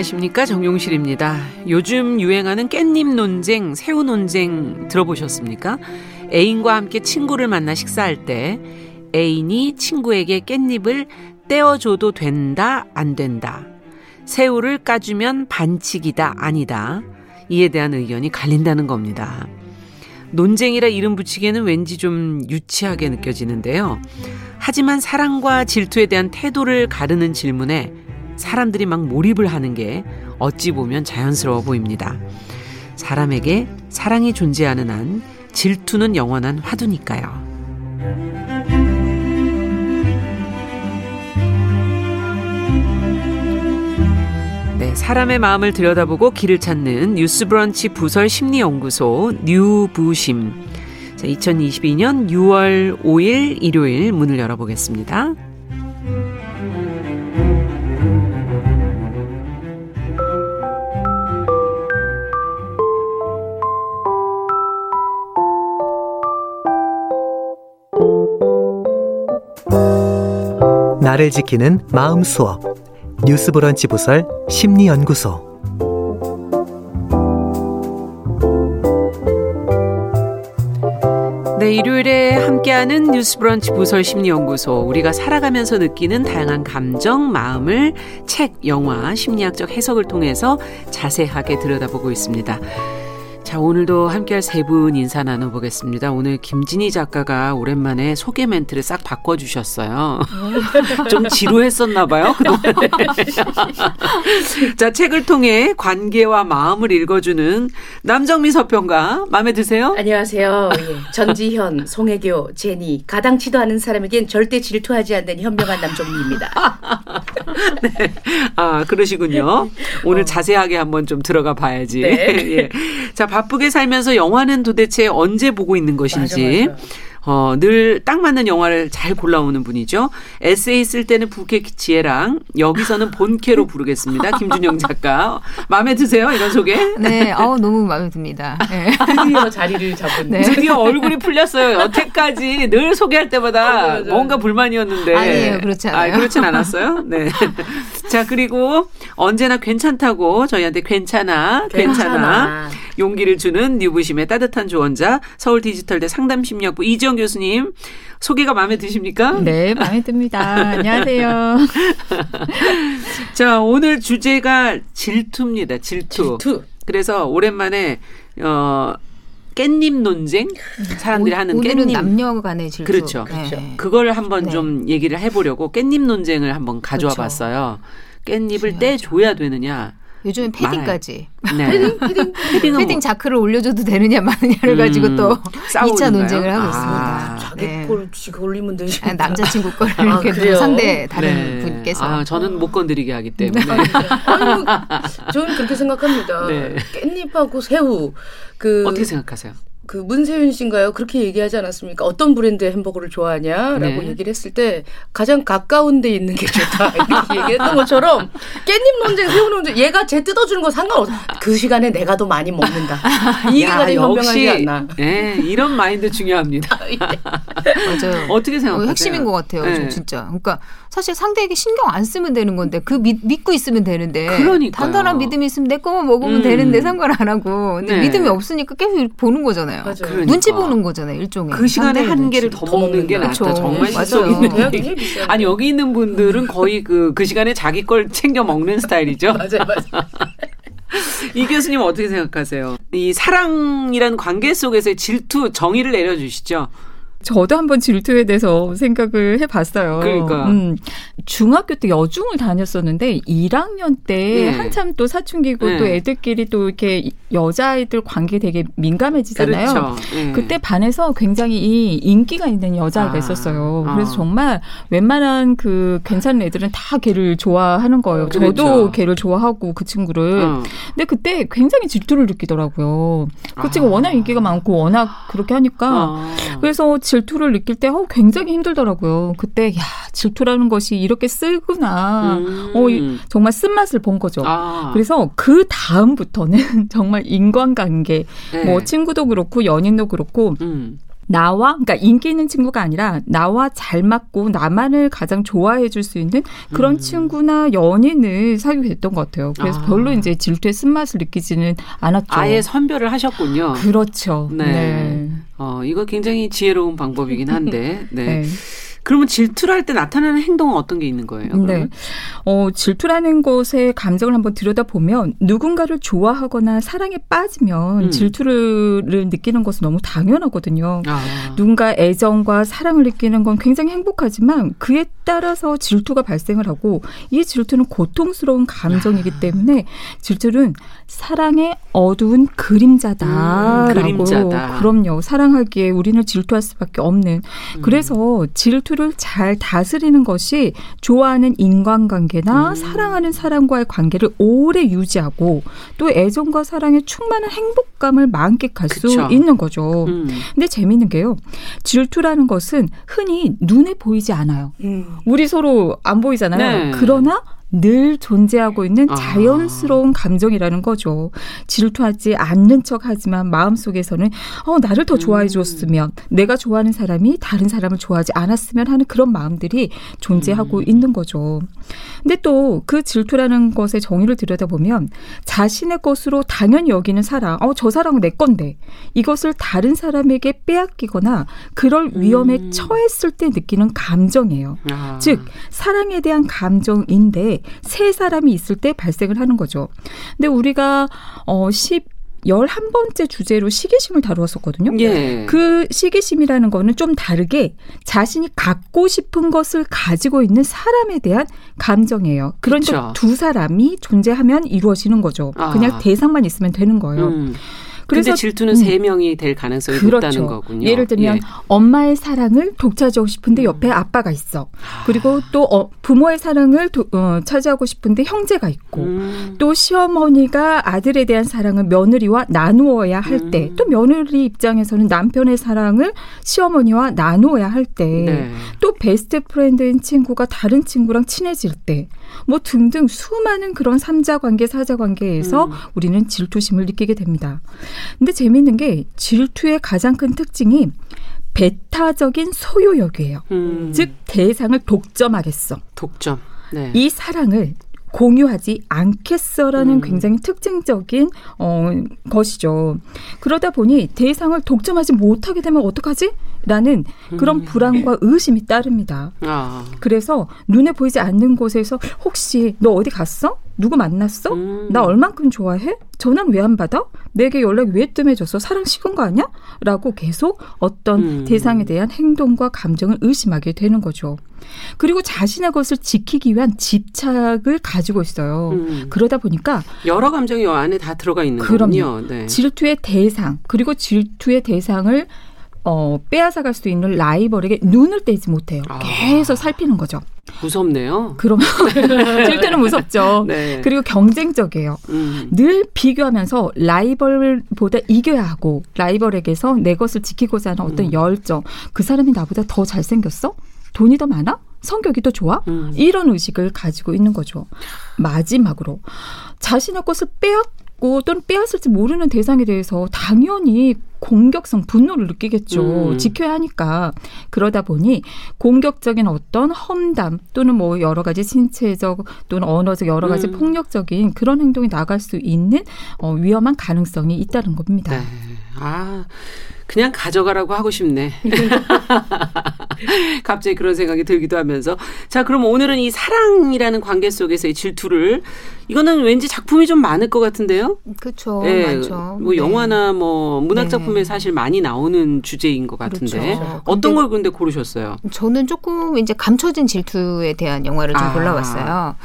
안녕하십니까 정용실입니다. 요즘 유행하는 깻잎 논쟁, 새우 논쟁 들어보셨습니까? 애인과 함께 친구를 만나 식사할 때 애인이 친구에게 깻잎을 떼어줘도 된다, 안 된다. 새우를 까주면 반칙이다, 아니다. 이에 대한 의견이 갈린다는 겁니다. 논쟁이라 이름 붙이기에는 왠지 좀 유치하게 느껴지는데요. 하지만 사랑과 질투에 대한 태도를 가르는 질문에 사람들이 막 몰입을 하는 게 어찌 보면 자연스러워 보입니다. 사람에게 사랑이 존재하는 한 질투는 영원한 화두니까요. 네, 사람의 마음을 들여다보고 길을 찾는 뉴스 브런치 부설 심리 연구소 뉴부심. 자, 2022년 6월 5일 일요일 문을 열어보겠습니다. 나를 지키는 마음 수업. 뉴스 브런치 부설 심리 연구소. 네, 일요일에 함께하는 뉴스 브런치 부설 심리 연구소. 우리가 살아가면서 느끼는 다양한 감정, 마음을 책, 영화, 심리학적 해석을 통해서 자세하게 들여다보고 있습니다. 자, 오늘도 함께할 세 분 인사 나눠보겠습니다. 오늘 김진희 작가가 오랜만에 소개 멘트를 싹 바꿔주셨어요. 좀 지루했었나봐요, 그동안에. 자, 책을 통해 관계와 마음을 읽어주는 남정미 서평가, 마음에 드세요? 안녕하세요. 예. 전지현, 송혜교, 제니, 가당치도 않은 사람에겐 절대 질투하지 않는 현명한 남정미입니다. 네. 아, 그러시군요. 오늘 어. 자세하게 한번 좀 들어가 봐야지. 네. 예. 자, 바 쁘게 살면서 영화는 도대체 언제 보고 있는 것인지. 맞아, 맞아. 어, 늘 딱 맞는 영화를 잘 골라오는 분이죠. 에세이 쓸 때는 부캐 지혜랑 여기서는 본캐로 부르겠습니다. 김준영 작가. 마음에 드세요? 이런 소개? 네, 어 너무 마음에 듭니다. 네. 드디어 자리를 잡은. 네. 드디어 얼굴이 풀렸어요. 여태까지 늘 소개할 때마다 어, 뭔가 불만이었는데. 아니에요, 그렇지 않아요. 아, 그렇진 않았어요. 네. 자, 그리고 언제나 괜찮다고 저희한테 괜찮아, 괜찮아. 괜찮아. 용기를 주는 뉴부심의 따뜻한 조언자 서울 디지털대 상담심리학부 이 지영 교수님 소개가 마음에 드십니까? 네, 마음에 듭니다. 안녕하세요. 자, 오늘 주제가 질투입니다. 질투. 질투. 그래서 오랜만에 어 깻잎 논쟁 사람들이 하는 깻잎 남녀 간의 질투 그렇죠. 그렇죠. 네. 그걸 한번 네. 좀 얘기를 해보려고 깻잎 논쟁을 한번 가져와 그렇죠. 봤어요. 깻잎을 떼줘야 되느냐 요즘은 패딩까지. 네. 패딩, 패딩, 패딩, 패딩 자크를 올려줘도 되느냐 마느냐를 음, 가지고 또 2차 논쟁을 하고 아, 있습니다. 자기 네. 걸 지가 올리면 되지. 아니, 남자친구 거를 아, 이렇게 상대 다른 네. 분께서. 아, 저는 못 건드리게 하기 때문에. 네. 아니, 뭐, 저는 그렇게 생각합니다. 네. 깻잎하고 새우. 그 어떻게 생각하세요? 그 문세윤 씨인가요? 그렇게 얘기하지 않았습니까? 어떤 브랜드의 햄버거를 좋아하냐라고 네. 얘기를 했을 때 가장 가까운 데 있는 게 좋다 이렇게 얘기했던 것처럼 깻잎 논쟁, 새우 논쟁 얘가 제 뜯어주는 거 상관없어. 그 시간에 내가 더 많이 먹는다. 이게 가장 현명하지 않나. 네, 이런 마인드 중요합니다. 맞아요. 어떻게 생각하세요? 핵심인 것 같아요. 네. 진짜. 그러니까 사실 상대에게 신경 안 쓰면 되는 건데 그 믿, 믿고 있으면 되는데 그러니까요. 단단한 믿음이 있으면 내 거만 먹으면 음. 되는데 상관 안 하고 근데 네. 믿음이 없으니까 계속 보는 거잖아요. 그러니까. 눈치 보는 거잖아요 일종의. 그 시간에 한 개를 더 먹는 게 낫다. 그렇죠. 정말 실속 있는. 아니 여기 있는 분들은 거의 그그 그 시간에 자기 걸 챙겨 먹는 스타일이죠. 맞아요, 맞아요. 이 교수님 어떻게 생각하세요? 이 사랑이란 관계 속에서의 질투 정의를 내려주시죠. 저도 한번 질투에 대해서 생각을 해봤어요. 그러니까. 음, 중학교 때 여중을 다녔었는데 1학년 때 네. 한참 또 사춘기고 네. 또 애들끼리 또 이렇게 여자아이들 관계 되게 민감해지잖아요. 그렇죠. 네. 그때 반에서 굉장히 이 인기가 있는 여자가 아. 있었어요. 그래서 아. 정말 웬만한 그 괜찮은 애들은 다 걔를 좋아하는 거예요. 그렇죠. 저도 걔를 좋아하고 그 친구를. 어. 근데 그때 굉장히 질투를 느끼더라고요. 그 친구 아. 워낙 인기가 많고 워낙 그렇게 하니까. 아. 그래서 질투를 느낄 때 어, 굉장히 힘들더라고요. 그때 야 질투라는 것이 이렇게 쓰구나. 음. 어, 정말 쓴맛을 본 거죠. 아. 그래서 그 다음부터는 정말 인간관계, 네. 뭐 친구도 그렇고 연인도 그렇고 음. 나와 그러니까 인기 있는 친구가 아니라 나와 잘 맞고 나만을 가장 좋아해 줄 수 있는 그런 음. 친구나 연인을 사귀게 됐던 것 같아요. 그래서 아. 별로 이제 질투의 쓴맛을 느끼지는 않았죠. 아예 선별을 하셨군요. 그렇죠. 네. 네. 어, 이거 굉장히 지혜로운 방법이긴 한데. 네. 네. 그러면 질투를 할 때 나타나는 행동은 어떤 게 있는 거예요? 그러면? 네. 어, 질투라는 것의 감정을 한번 들여다보면 누군가를 좋아하거나 사랑에 빠지면 음. 질투를 느끼는 것은 너무 당연하거든요. 아. 누군가 애정과 사랑을 느끼는 건 굉장히 행복하지만 그에 따라서 질투가 발생을 하고 이 질투는 고통스러운 감정이기 아. 때문에 질투는 사랑의 어두운 그림자다라고. 음, 그림자다. 그럼요. 사랑하기에 우리는 질투할 수밖에 없는. 음. 그래서 질투 질투를 잘 다스리는 것이 좋아하는 인간관계나 음. 사랑하는 사람과의 관계를 오래 유지하고 또 애정과 사랑에 충만한 행복감을 만끽할 그쵸. 수 있는 거죠. 음. 근데 재밌는 게요. 질투라는 것은 흔히 눈에 보이지 않아요. 음. 우리 서로 안 보이잖아요. 네. 그러나 늘 존재하고 있는 아. 자연스러운 아. 감정이라는 거죠. 질투하지 않는 척 하지만 마음속에서는 어 나를 더 좋아해 음. 줬으면 음. 내가 좋아하는 사람이 다른 사람을 좋아하지 않았으면 하는 그런 마음들이 존재하고 음. 있는 거죠. 근데 또 그 질투라는 것의 정의를 들여다보면 자신의 것으로 당연히 여기는 사랑, 어 저 사랑은 내 건데 이것을 다른 사람에게 빼앗기거나 그럴 위험에 음. 처했을 때 느끼는 감정이에요. 아. 즉 사랑에 대한 감정인데 세 사람이 있을 때 발생을 하는 거죠. 근데 우리가 어 10, 열한 번째 주제로 시기심을 다루었었거든요. 예. 그 시기심이라는 거는 좀 다르게 자신이 갖고 싶은 것을 가지고 있는 사람에 대한 감정이에요. 그러니까 두 사람이 존재하면 이루어지는 거죠. 아. 그냥 대상만 있으면 되는 거예요. 음. 그래서 질투는 세 음. 명이 될 가능성이 그렇죠. 높다는 거군요. 예를 들면 예. 엄마의 사랑을 독차지하고 싶은데 옆에 음. 아빠가 있어. 그리고 또 어, 부모의 사랑을 도, 어, 차지하고 싶은데 형제가 있고 음. 또 시어머니가 아들에 대한 사랑을 며느리와 나누어야 할 때, 음. 또 며느리 입장에서는 남편의 사랑을 시어머니와 나누어야 할 때, 네. 또 베스트 프렌드인 친구가 다른 친구랑 친해질 때, 뭐 등등 수많은 그런 삼자 관계, 사자 관계에서 음. 우리는 질투심을 느끼게 됩니다. 근데 재미있는 게 질투의 가장 큰 특징이 배타적인 소유욕이에요. 음. 즉 대상을 독점하겠어. 독점. 네. 이 사랑을 공유하지 않겠어라는 음. 굉장히 특징적인 어, 것이죠. 그러다 보니 대상을 독점하지 못하게 되면 어떡하지? 라는 그런 음. 불안과 의심이 따릅니다. 아. 그래서 눈에 보이지 않는 곳에서 혹시 너 어디 갔어? 누구 만났어? 음. 나 얼만큼 좋아해? 전화 왜안 받아? 내게 연락 왜 뜸해졌어? 사랑 식은 거 아니야? 라고 계속 어떤 음. 대상에 대한 행동과 감정을 의심하게 되는 거죠. 그리고 자신의 것을 지키기 위한 집착을 가지고 있어요. 음. 그러다 보니까 여러 감정이 안에 다 들어가 있는 거군요. 네. 질투의 대상 그리고 질투의 대상을 어, 빼앗아갈 수 있는 라이벌에게 눈을 떼지 못해요. 아. 계속 살피는 거죠. 무섭네요. 그럼 질투는 무섭죠. 네. 그리고 경쟁적이에요. 음. 늘 비교하면서 라이벌보다 이겨야 하고 라이벌에게서 내 것을 지키고자 하는 어떤 음. 열정. 그 사람이 나보다 더 잘생겼어? 돈이 더 많아? 성격이 더 좋아? 음. 이런 의식을 가지고 있는 거죠. 마지막으로 자신의 것을 빼앗 고 또는 빼앗을지 모르는 대상에 대해서 당연히 공격성 분노를 느끼겠죠. 음. 지켜야 하니까 그러다 보니 공격적인 어떤 험담 또는 뭐 여러 가지 신체적 또는 언어적 여러 가지 음. 폭력적인 그런 행동이 나갈 수 있는 어, 위험한 가능성이 있다는 겁니다. 네. 아. 그냥 가져가라고 하고 싶네. 갑자기 그런 생각이 들기도 하면서. 자, 그럼 오늘은 이 사랑이라는 관계 속에서의 질투를 이거는 왠지 작품이 좀 많을 것 같은데요? 그렇죠. 네, 많죠. 뭐 네. 영화나 뭐 문학 네. 작품에 네. 사실 많이 나오는 주제인 것 같은데 그렇죠. 어떤 걸 근데 고르셨어요? 저는 조금 이제 감춰진 질투에 대한 영화를 좀 아. 골라왔어요.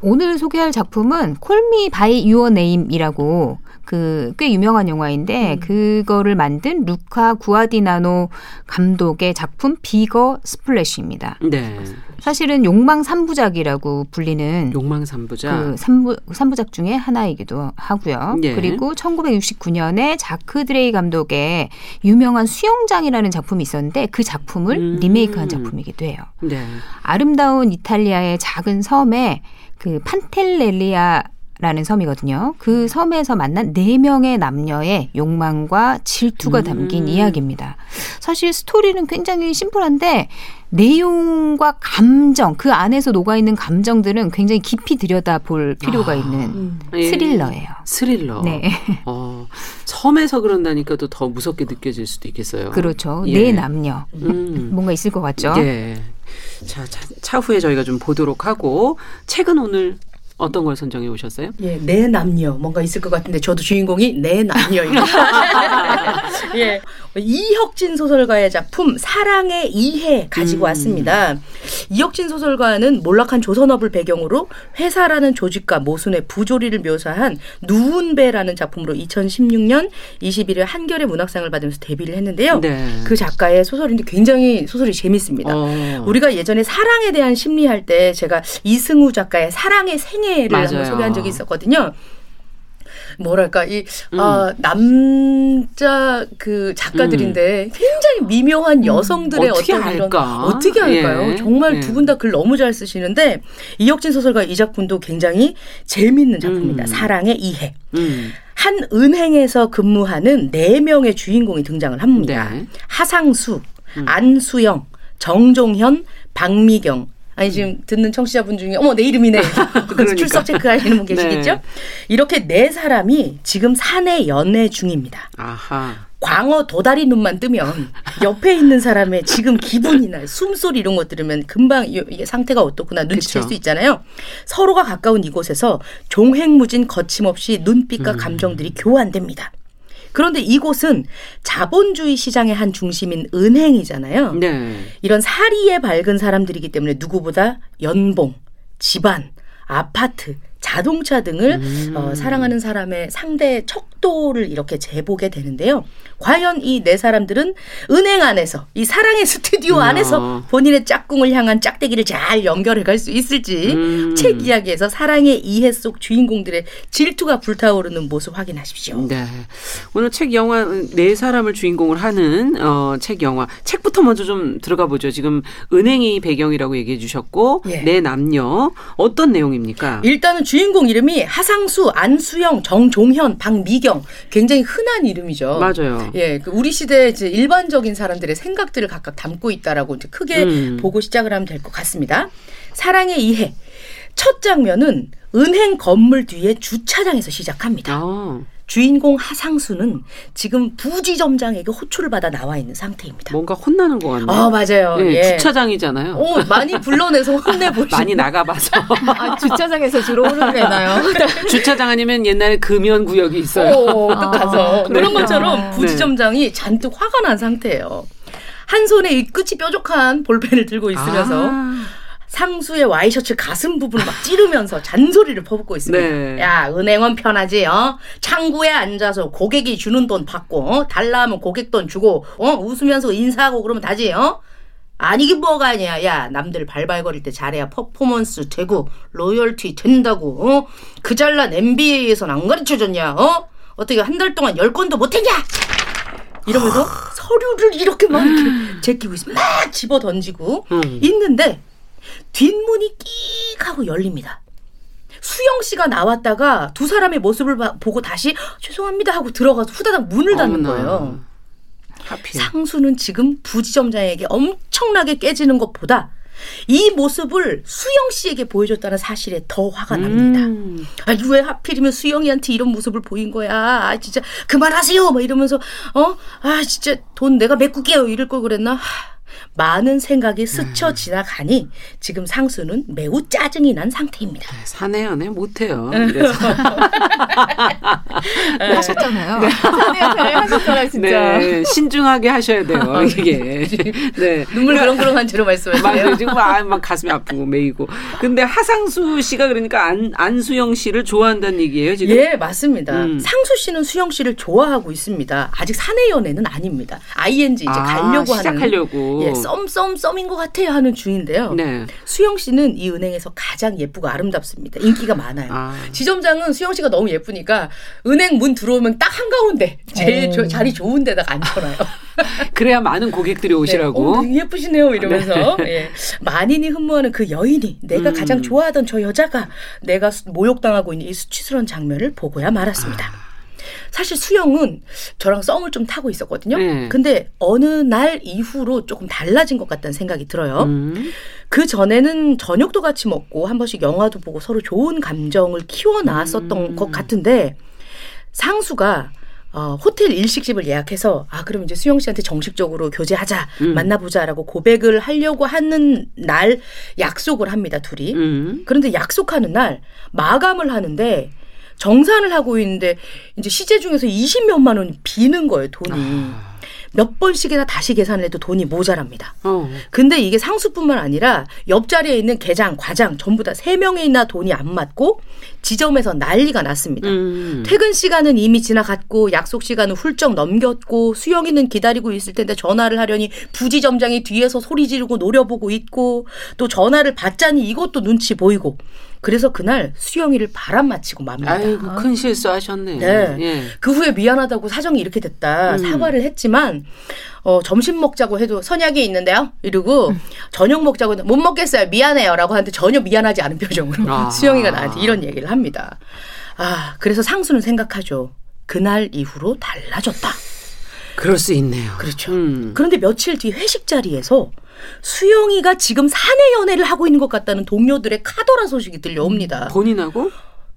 오늘 소개할 작품은 Call Me by Your Name이라고 그 꽤 유명한 영화인데 음. 그거를 만든 루카 구아다니노 감독의 작품 비거 스플래시입니다. 네. 사실은 욕망 삼부작이라고 불리는 욕망 삼부작 그 삼부 삼부작 중에 하나이기도 하고요. 네. 그리고 1969년에 자크 드레이 감독의 유명한 수영장이라는 작품이 있었는데 그 작품을 음. 리메이크한 작품이기도 해요. 네. 아름다운 이탈리아의 작은 섬에 그 판텔레리아 라는 섬이거든요. 그 섬에서 만난 네 명의 남녀의 욕망과 질투가 음. 담긴 이야기입니다. 사실 스토리는 굉장히 심플한데 내용과 감정 그 안에서 녹아 있는 감정들은 굉장히 깊이 들여다 볼 필요가 아, 있는 음. 스릴러예요. 스릴러. 네. 어, 섬에서 그런다니까 또더 무섭게 느껴질 수도 있겠어요. 그렇죠. 예. 네 남녀 음. 뭔가 있을 것 같죠. 예. 자, 차, 차후에 저희가 좀 보도록 하고 책은 오늘 어떤 걸 선정해 오셨어요? 예, 내 남녀 뭔가 있을 것 같은데 저도 주인공이 내 남녀입니다. 예, 이혁진 소설가의 작품 사랑의 이해 가지고 음. 왔습니다. 이혁진 소설가는 몰락한 조선업을 배경으로 회사라는 조직과 모순의 부조리를 묘사한 누운배라는 작품으로 2016년 21일 한겨레 문학상을 받으면서 데뷔를 했는데요. 네. 그 작가의 소설인데 굉장히 소설이 재밌습니다. 어. 우리가 예전에 사랑에 대한 심리할 때 제가 이승우 작가의 사랑의 생 애를 맞아요. 한번 소개한 적이 있었거든요. 뭐랄까 이 음. 아, 남자 그 작가들인데 음. 굉장히 미묘한 음. 여성들의 음. 어떤 할까? 이런 어떻게 할까요? 예. 정말 예. 두분 다 글 너무 잘 쓰시는데 이혁진 소설가 이 작품도 굉장히 재밌는 작품입니다. 음. 사랑의 이해. 음. 한 은행에서 근무하는 네 명의 주인공이 등장을 합니다. 네. 하상수, 안수영, 정종현, 박미경, 아니 지금 듣는 청취자분 중에 어머 내 이름이네 그러니까. 출석 체크하시는 분 계시겠죠? 네. 이렇게 네 사람이 지금 사내 연애 중입니다. 아하. 광어 도다리 눈만 뜨면 옆에 있는 사람의 지금 기분이나 숨소리 이런 것 들으면 금방 이게 상태가 어떻구나 눈치챌. 수 있잖아요. 서로가 가까운 이곳에서 종횡무진 거침없이 눈빛과 음. 감정들이 교환됩니다. 그런데 이곳은 자본주의 시장의 한 중심인 은행이잖아요. 네. 이런 사리에 밝은 사람들이기 때문에 누구보다 연봉, 집안, 아파트, 자동차 등을 음. 어, 사랑하는 사람의 상대 척도를 이렇게 재보게 되는데요. 과연 이 네 사람들은 은행 안에서 이 사랑의 스튜디오 야. 안에서 본인의 짝꿍을 향한 짝대기를 잘 연결해 갈 수 있을지 음. 책 이야기에서 사랑의 이해 속 주인공들의 질투가 불타오르는 모습 확인하십시오. 네. 오늘 책 영화 네 사람을 주인공을 하는 어, 책 영화 책부터 먼저 좀 들어가 보죠. 지금 은행이 배경이라고 얘기해 주셨고 예. 네 남녀 어떤 내용입니까? 일단은 주인 공 이름이 하상수, 안수영, 정종현, 박미경 굉장히 흔한 이름이죠. 맞아요. 예, 그 우리 시대 이제 일반적인 사람들의 생각들을 각각 담고 있다라고 이제 크게 음. 보고 시작을 하면 될 것 같습니다. 사랑의 이해. 첫 장면은 은행 건물 뒤에 주차장에서 시작합니다. 아. 주인공 하상수는 지금 부지점장에게 호출을 받아 나와 있는 상태입니다. 뭔가 혼나는 것 같네요. 아 맞아요. 네, 예. 주차장이잖아요. 오, 많이 불러내서 혼내 보시 많이 나가봐서. 아, 주차장에서 주로 혼내나요? 주차장 아니면 옛날에 금연 구역이 있어요. 오, 딱 가서. 아, 그런 네. 것처럼 아. 부지점장이 네. 잔뜩 화가 난 상태예요. 한 손에 이 끝이 뾰족한 볼펜을 들고 있으면서 아. 상수의 와이셔츠 가슴 부분을 막 찌르면서 잔소리를 퍼붓고 있습니다. 네. 야, 은행은 편하지, 어? 창구에 앉아서 고객이 주는 돈 받고, 어? 달라 하면 고객 돈 주고, 어? 웃으면서 인사하고 그러면 다지, 어? 아니긴 뭐가 아니야. 야, 남들 발발거릴 때 잘해야 퍼포먼스 되고, 로열티 된다고, 어? 그 잘난 MBA에선 안 가르쳐 줬냐, 어? 어떻게 한 달 동안 열 건도 못 했냐? 이러면서 서류를 이렇게 막 이렇게 제끼고 있으면 막 집어 던지고 음. 있는데 뒷문이 끽 하고 열립니다. 수영 씨가 나왔다가 두 사람의 모습을 봐, 보고 다시 죄송합니다 하고 들어가서 후다닥 문을 닫는 거예요. 하필. 상수는 지금 부지점장에게 엄청나게 깨지는 것보다 이 모습을 수영 씨에게 보여줬다는 사실에 더 화가 납니다. 음. 아, 왜 하필이면 수영이한테 이런 모습을 보인 거야? 아, 진짜 그만하세요! 막 이러면서 어, 아, 진짜 돈 내가 메꿀게요. 이럴 걸 그랬나? 하. 많은 생각이 스쳐 음. 지나가니 지금 상수는 매우 짜증이 난 상태입니다. 네, 사내 연애 못해요. 하셨잖아요. 네. 사내 연애 하셨잖아요, 진짜. 네, 신중하게 하셔야 돼요, 아, 이게. 네. 눈물 그렁그렁한 채로 말씀하세요. 맞아요. 지금 막, 막 가슴이 아프고 메이고. 근데 하상수 씨가 그러니까 안, 안수영 씨를 좋아한다는 얘기예요, 지금? 예, 맞습니다. 음. 상수 씨는 수영 씨를 좋아하고 있습니다. 아직 사내 연애는 아닙니다. ING 이제 아, 가려고 시작하려고. 하는. 예, 썸 썸 썸인 것 같아요 하는 중인데요. 네. 수영 씨는 이 은행에서 가장 예쁘고 아름답습니다. 인기가 많아요. 아. 지점장은 수영 씨가 너무 예쁘니까 은행 문 들어오면 딱 한가운데 제일 조, 자리 좋은 데다가 앉혀놔요. 그래야 많은 고객들이 오시라고. 네. 어, 예쁘시네요 이러면서 네. 예. 만인이 흠모하는 그 여인이 내가 음. 가장 좋아하던 저 여자가 내가 모욕당하고 있는 이 수치스러운 장면을 보고야 말았습니다. 아. 사실 수영은 저랑 썸을 좀 타고 있었거든요. 네. 근데 어느 날 이후로 조금 달라진 것 같다는 생각이 들어요. 음. 그 전에는 저녁도 같이 먹고 한 번씩 영화도 보고 서로 좋은 감정을 키워 나왔었던 음. 것 같은데 상수가 어, 호텔 일식집을 예약해서 아 그럼 이제 수영 씨한테 정식적으로 교제하자 음. 만나보자라고 고백을 하려고 하는 날 약속을 합니다 둘이 음. 그런데 약속하는 날 마감을 하는데 정산을 하고 있는데 이제 시제 중에서 20몇만 원이 비는 거예요, 돈이. 아. 몇 번씩이나 다시 계산을 해도 돈이 모자랍니다. 어. 근데 이게 상수뿐만 아니라 옆자리에 있는 계장, 과장 전부 다 세 명이나 돈이 안 맞고 지점에서 난리가 났습니다. 음. 퇴근 시간은 이미 지나갔고 약속 시간은 훌쩍 넘겼고 수영이는 기다리고 있을 텐데 전화를 하려니 부지점장이 뒤에서 소리 지르고 노려보고 있고 또 전화를 받자니 이것도 눈치 보이고 그래서 그날 수영이를 바람 맞히고 맙니다. 아이고 큰 실수하셨네. 네. 예. 그 후에 미안하다고 사정이 이렇게 됐다 음. 사과를 했지만 어, 점심 먹자고 해도 선약이 있는데요. 이러고 음. 저녁 먹자고 못 먹겠어요. 미안해요라고 하는데 전혀 미안하지 않은 표정으로 아. 수영이가 나한테 이런 얘기를 합니다. 아 그래서 상수는 생각하죠. 그날 이후로 달라졌다. 그럴 수 있네요. 그렇죠. 음. 그런데 며칠 뒤 회식 자리에서 수영이가 지금 사내 연애를 하고 있는 것 같다는 동료들의 카더라 소식이 들려옵니다. 음, 본인하고?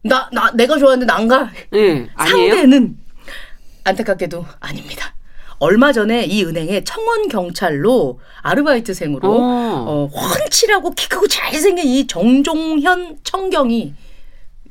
나, 나, 내가 좋아하는데 난가? 네, 상대는 안타깝게도 아닙니다. 얼마 전에 이 은행에 청원 경찰로 아르바이트생으로 어. 어, 훤칠하고 키 크고 잘생긴 이 정종현 청경이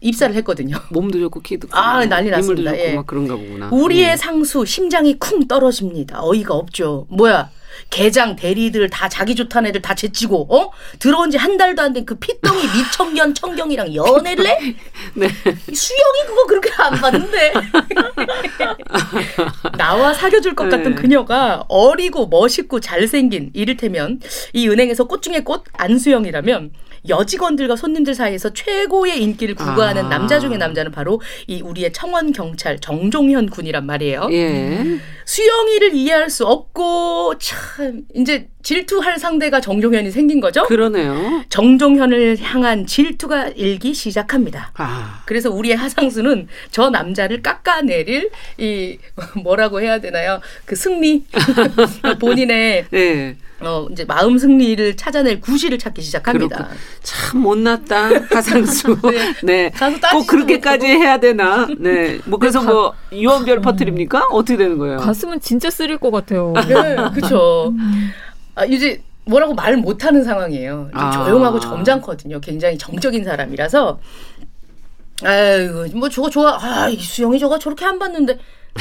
입사를 했거든요. 몸도 좋고 키도 크고 아 난리 났습니다. 예. 막 그런가 보구나. 우리의 네. 상수 심장이 쿵 떨어집니다. 어이가 없죠. 뭐야 개장 대리들 다 자기 좋다는 애들 다 제치고 어 들어온 지 한 달도 안 된 그 피덩이 미청년 청경이랑 연애를 해? 네. 수영이 그거 그렇게 안 봤는데 나와 사귀어줄 것 같은 네. 그녀가 어리고 멋있고 잘생긴 이를테면 이 은행에서 꽃 중에 꽃 안수영이라면 여직원들과 손님들 사이에서 최고의 인기를 구가하는 아. 남자 중의 남자는 바로 이 우리의 청원 경찰 정종현 군이란 말이에요. 예. 수영이를 이해할 수 없고 참 이제 질투할 상대가 정종현이 생긴 거죠. 그러네요. 정종현을 향한 질투가 일기 시작합니다. 아. 그래서 우리의 하상수는 저 남자를 깎아내릴 이 뭐라고 해야 되나요? 그 승리 본인의 네. 어 이제 마음 승리를 찾아낼 구실을 찾기 시작합니다. 그렇군. 참 못났다 하상수. 네. 네. 꼭 그렇게까지 해야 되나? 네. 뭐 그래서 가, 뭐 유언별 퍼트립니까? 어떻게 되는 거예요? 가슴은 진짜 쓰릴 것 같아요. 네, 그렇죠. 아, 이제 뭐라고 말 못하는 상황이에요. 아. 조용하고 점잖거든요. 굉장히 정적인 사람이라서 아유 뭐 저거 좋아. 아, 이 수영이 저거 저렇게 안 봤는데.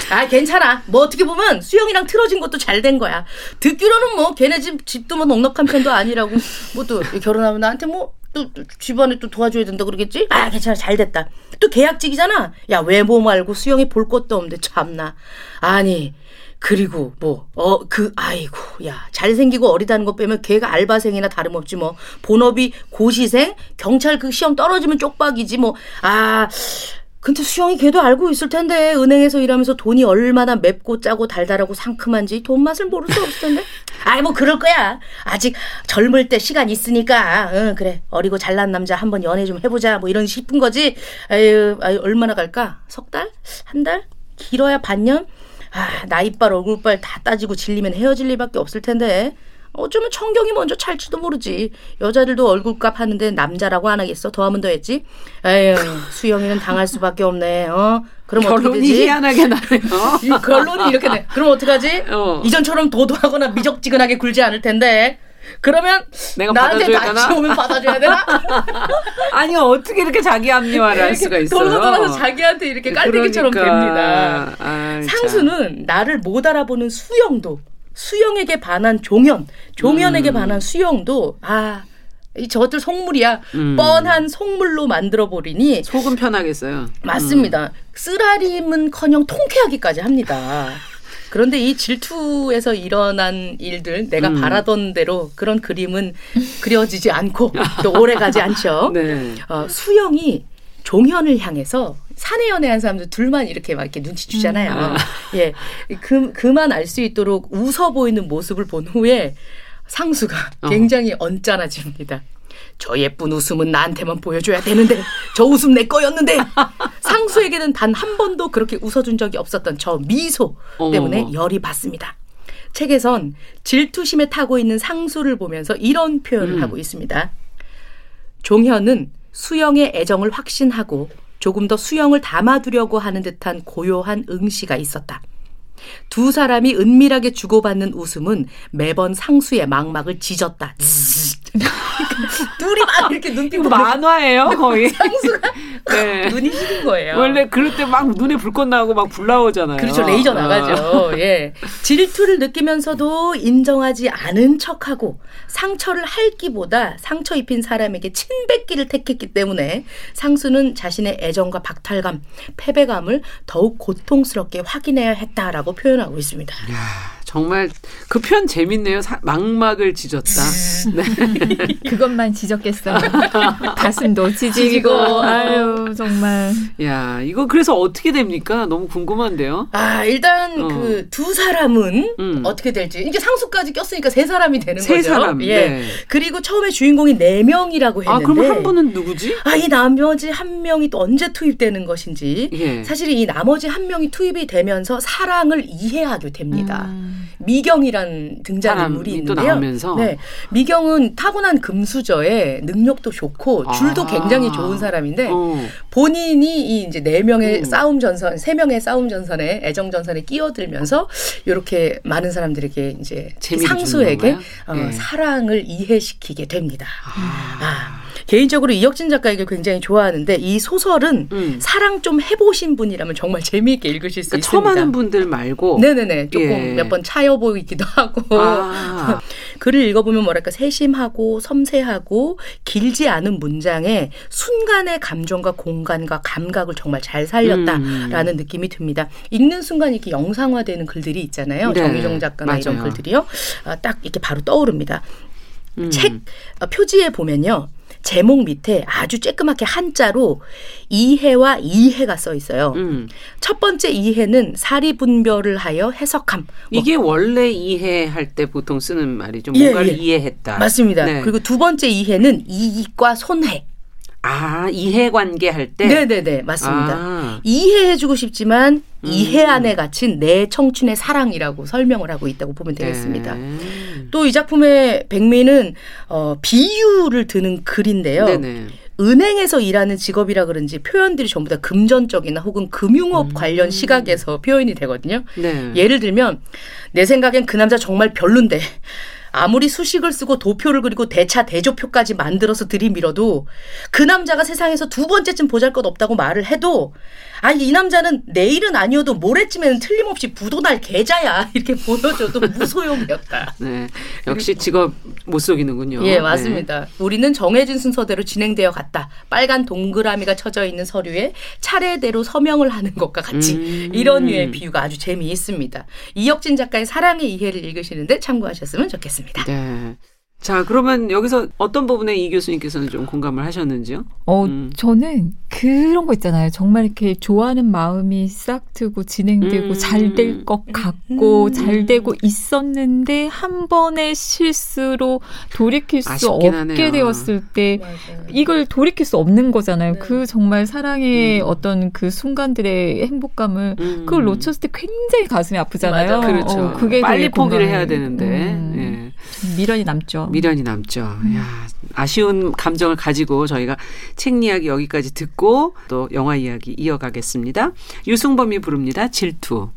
아, 괜찮아. 뭐 어떻게 보면 수영이랑 틀어진 것도 잘 된 거야. 듣기로는 뭐 걔네 집 집도 뭐 넉넉한 편도 아니라고. 뭐 또 결혼하면 나한테 뭐 또, 또 집안에 또 도와줘야 된다 그러겠지? 아, 괜찮아. 잘 됐다. 또 계약직이잖아. 야, 외모 말고 수영이 볼 것도 없는데 참나. 아니, 그리고 뭐 어 그 아이고 야 잘생기고 어리다는 거 빼면 걔가 알바생이나 다름없지 뭐. 본업이 고시생 경찰 그 시험 떨어지면 쪽박이지 뭐. 아 근데 수영이 걔도 알고 있을 텐데. 은행에서 일하면서 돈이 얼마나 맵고 짜고 달달하고 상큼한지 돈 맛을 모를 수 없을 텐데. 아이 뭐 그럴 거야. 아직 젊을 때 시간 있으니까 응 그래. 어리고 잘난 남자 한번 연애 좀 해보자. 뭐 이런 싶은 거지. 아유, 아유 얼마나 갈까? 석 달? 한 달? 길어야 반년? 아, 나이빨, 얼굴빨 다 따지고 질리면 헤어질 일밖에 없을 텐데. 어쩌면 청경이 먼저 찰지도 모르지. 여자들도 얼굴값 하는데 남자라고 안 하겠어. 더하면 더했지. 에휴, 수영이는 당할 수밖에 없네. 어? 그럼 어떻게 되지? 희한하게 나네요. 이 결론이 이렇게 돼. 그럼 어떡하지? 어. 이전처럼 도도하거나 미적지근하게 굴지 않을 텐데. 그러면 내가 나한테 다시 오면 받아줘야 되나? 아니 어떻게 이렇게 자기 합리화를 할 수가 있어요? 돌고 돌아서 자기한테 이렇게 깔때기처럼 그러니까. 됩니다. 아, 상수는 나를 못 알아보는 수영도 수영에게 반한 종현, 종현에게 음. 반한 수영도 아. 이 저것들 속물이야. 음. 뻔한 속물로 만들어 버리니 속은 편하겠어요. 맞습니다. 음. 쓰라림은커녕 통쾌하기까지 합니다. 그런데 이 질투에서 일어난 일들 내가 음. 바라던 대로 그런 그림은 그려지지 않고 또 오래 가지 않죠. 네. 어, 수영이 종현을 향해서 사내 연애한 사람들 둘만 이렇게 막 이렇게 눈치 주잖아요. 음. 예, 그 그만 알 수 있도록 웃어 보이는 모습을 본 후에 상수가 어. 굉장히 언짢아집니다. 저 예쁜 웃음은 나한테만 보여줘야 되는데 저 웃음 내 거였는데 상수에게는 단 한 번도 그렇게 웃어준 적이 없었던 저 미소 때문에 열이 받습니다. 책에선 질투심에 타고 있는 상수를 보면서 이런 표현을 음. 하고 있습니다. 종현은 수영의 애정을 확신하고 조금 더 수영을 담아두려고 하는 듯한 고요한 응시가 있었다. 두 사람이 은밀하게 주고받는 웃음은 매번 상수의 망막을 찢었다. 둘이 막 이렇게 눈빛 만화예요 거의. 상수가 네. 눈이 휘는 거예요. 원래 그럴 때 막 눈에 불꽃 나고 막 불 나오잖아요. 그렇죠. 레이저 아. 나가죠. 예. 질투를 느끼면서도 인정하지 않은 척하고 상처를 할기보다 상처 입힌 사람에게 친뱉기를 택했기 때문에 상수는 자신의 애정과 박탈감, 패배감을 더욱 고통스럽게 확인해야 했다라고 표현하고 있습니다. 야. 정말 그 표현 재밌네요. 사, 망막을 지졌다. 네. 그것만 지졌겠어요. 가슴도 지지고 아유 정말. 야 이거 그래서 어떻게 됩니까? 너무 궁금한데요. 아 일단 어. 그두 사람은 음. 어떻게 될지 이제 상수까지 꼈으니까 세 사람이 되는 세 거죠. 사람. 예. 네. 그리고 처음에 주인공이 네 명이라고 했는데. 아 그럼 한 분은 누구지? 아이 나머지 한 명이 또 언제 투입되는 것인지. 예. 사실 이 나머지 한 명이 투입이 되면서 사랑을 이해하게 됩니다. 음. 미경이란 등장인물이 있는데요. 네, 미경은 타고난 금수저에 능력도 좋고 줄도 아. 굉장히 좋은 사람인데 어. 본인이 이 이제 네 명의 음. 싸움 전선, 세 명의 싸움 전선에 애정 전선에 끼어들면서 이렇게 많은 사람들에게 이제 상수에게 어, 네. 사랑을 이해시키게 됩니다. 아. 아. 개인적으로 이혁진 작가 에게 굉장히 좋아하는데 이 소설은 음. 사랑 좀 해보신 분이라면 정말 재미있게 읽으실 수 그러니까 있습니다. 처음 하는 분들 말고 네네네 조금 예. 몇번 차여 보이기도 하고 아. 글을 읽어보면 뭐랄까 세심하고 섬세하고 길지 않은 문장에 순간의 감정과 공간과 감각을 정말 잘 살렸다라는 음. 느낌이 듭니다. 읽는 순간 이렇게 영상화되는 글들이 있잖아요. 네. 정유정 작가나 이런 글들이요. 아, 딱 이렇게 바로 떠오릅니다. 음. 책 어, 표지에 보면요. 제목 밑에 아주 쬐끄맣게 한자로 이해와 이해가 써 있어요. 음. 첫 번째 이해는 사리 분별을 하여 해석함. 이게 뭐. 원래 이해할 때 보통 쓰는 말이죠. 뭔가를 예, 예. 이해했다. 맞습니다. 네. 그리고 두 번째 이해는 이익과 손해. 아, 이해관계 할 때? 네네네, 맞습니다. 아. 이해해주고 싶지만 음. 이해 안에 갇힌 내 청춘의 사랑이라고 설명을 하고 있다고 보면 되겠습니다. 네. 또이 작품의 백미는 어, 비유를 드는 글인데요. 네네. 은행에서 일하는 직업이라 그런지 표현들이 전부 다 금전적이나 혹은 금융업 음. 관련 시각에서 표현이 되거든요. 네. 예를 들면 내 생각엔 그 남자 정말 별론데 아무리 수식을 쓰고 도표를 그리고 대차 대조표까지 만들어서 들이밀어도 그 남자가 세상에서 두 번째쯤 보잘 것 없다고 말을 해도 아니 이 남자는 내일은 아니어도 모레쯤에는 틀림없이 부도날 계좌야 이렇게 보여줘도 무소용이었다. 네, 역시 직업 못 속이는군요. 예, 맞습니다. 네. 우리는 정해진 순서대로 진행되어 갔다. 빨간 동그라미가 쳐져 있는 서류에 차례대로 서명을 하는 것과 같이 음. 이런 류의 비유가 아주 재미있습니다. 이혁진 작가의 사랑의 이해를 읽으시는데 참고하셨으면 좋겠습니다. 네. 자, 그러면 여기서 어떤 부분에 이 교수님께서는 좀 공감을 하셨는지요? 어, 음. 저는 그런 거 있잖아요. 정말 이렇게 좋아하는 마음이 싹 트고 진행되고 음. 잘될 것 같고 음. 잘 되고 있었는데 한 번의 실수로 돌이킬 수 없게 하네요. 되었을 때 맞아요. 이걸 돌이킬 수 없는 거잖아요. 네. 그 정말 사랑의 음. 어떤 그 순간들의 행복감을 음. 그걸 놓쳤을 때 굉장히 가슴이 아프잖아요. 맞아. 그렇죠. 어, 그게 빨리 포기를 해야 되는데. 네. 미련이 남죠. 미련이 남죠. 음. 야, 아쉬운 감정을 가지고 저희가 책 이야기 여기까지 듣고 또 영화 이야기 이어가겠습니다. 유승범이 부릅니다. 질투.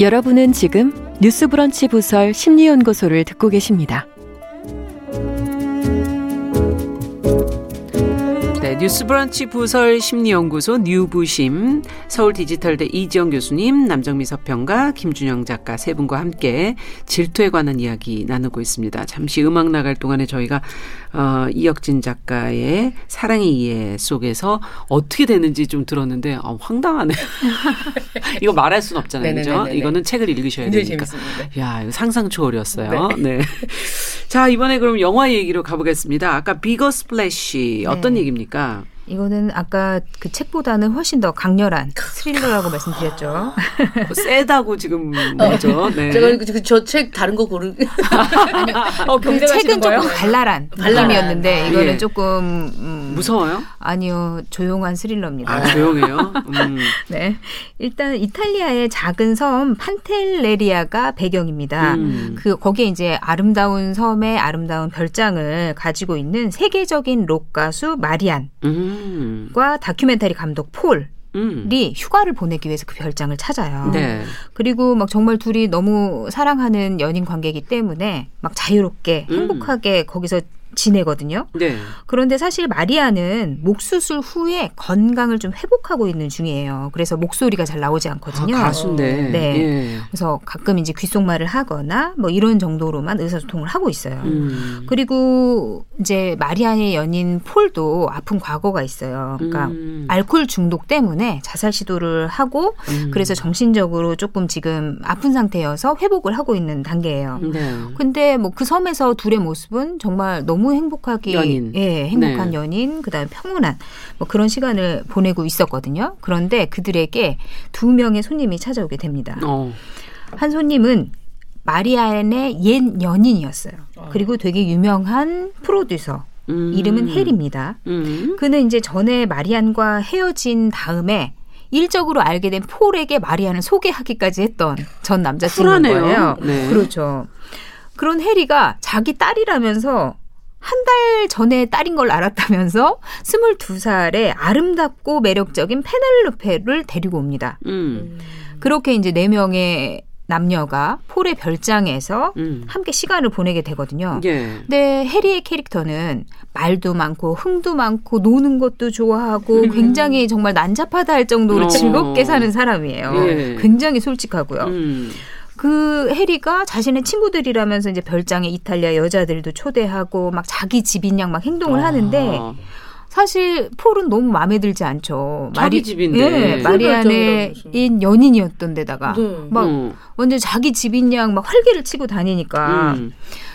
여러분은 지금 뉴스브런치 부설 심리연구소를 듣고 계십니다. 뉴스브런치 부설 심리연구소 뉴부심 서울 디지털대 이지영 교수님 남정미 서평가 김준영 작가 세 분과 함께 질투에 관한 이야기 나누고 있습니다. 잠시 음악 나갈 동안에 저희가 어, 이혁진 작가의 사랑의 이해 속에서 어떻게 되는지 좀 들었는데 어, 황당하네요. 이거 말할 수는 없잖아요. 그죠? 이거는 책을 읽으셔야 되니까. 재밌습니다. 야, 이거 상상 초월이었어요. 네. 네. 자, 이번에 그럼 영화 얘기로 가보겠습니다. 아까 Bigger Splash 어떤 네. 얘기입니까? 이거는 아까 그 책보다는 훨씬 더 강렬한 스릴러라고 말씀드렸죠. 뭐 세다고 지금 뭐죠? 네. 제가 그 저책 다른 거 고르. 어, 그 책은 거예요? 조금 발랄한 느낌이었는데 이거는 예. 조금 음, 무서워요? 아니요, 조용한 스릴러입니다. 아, 조용해요? 음. 네, 일단 이탈리아의 작은 섬 판텔레리아가 배경입니다. 음. 그 거기에 이제 아름다운 섬의 아름다운 별장을 가지고 있는 세계적인 록 가수 마리안. 음. 과 다큐멘터리 감독 폴. 음. 이 휴가를 보내기 위해서 그 별장을 찾아요. 네. 그리고 막 정말 둘이 너무 사랑하는 연인 관계이기 때문에 막 자유롭게 음. 행복하게 거기서 지내거든요. 네. 그런데 사실 마리아는 목 수술 후에 건강을 좀 회복하고 있는 중이에요. 그래서 목소리가 잘 나오지 않거든요. 아, 가수인데. 네. 예. 그래서 가끔 이제 귓속말을 하거나 뭐 이런 정도로만 의사소통을 하고 있어요. 음. 그리고 이제 마리아의 연인 폴도 아픈 과거가 있어요. 그러니까 음. 알코올 중독 때문에 자살 시도를 하고 음. 그래서 정신적으로 조금 지금 아픈 상태여서 회복을 하고 있는 단계예요. 네. 근데 뭐 그 섬에서 둘의 모습은 정말 너무 너무 행복하게 연인. 예, 행복한 네. 연인, 그다음에 평온한 뭐 그런 시간을 보내고 있었거든요. 그런데 그들에게 두 명의 손님이 찾아오게 됩니다. 어. 한 손님은 마리안의 옛 연인이었어요. 어. 그리고 되게 유명한 프로듀서. 음. 이름은 헬입니다. 음. 그는 이제 전에 마리안과 헤어진 다음에 일적으로 알게 된 폴에게 마리안을 소개하기까지 했던 전 남자친구인 거예요. 네. 그렇죠. 그런 해리가 자기 딸이라면서 한 달 전에 딸인 걸 알았다면서 22살의 아름답고 매력적인 페넬로페를 데리고 옵니다. 음. 그렇게 이제 네 명의 남녀가 폴의 별장에서 음. 함께 시간을 보내게 되거든요. 예. 근데 해리의 캐릭터는 말도 많고 흥도 많고 노는 것도 좋아하고 음. 굉장히 정말 난잡하다 할 정도로 어. 즐겁게 사는 사람이에요. 예. 굉장히 솔직하고요. 음. 그 해리가 자신의 친구들이라면서 이제 별장에 이탈리아 여자들도 초대하고 막 자기 집인 양 막 행동을 아. 하는데 사실 폴은 너무 마음에 들지 않죠. 마리 집인데 네, 마리안의 연인이었던 데다가 네. 막 음. 완전 자기 집인 양 막 활개를 치고 다니니까. 음.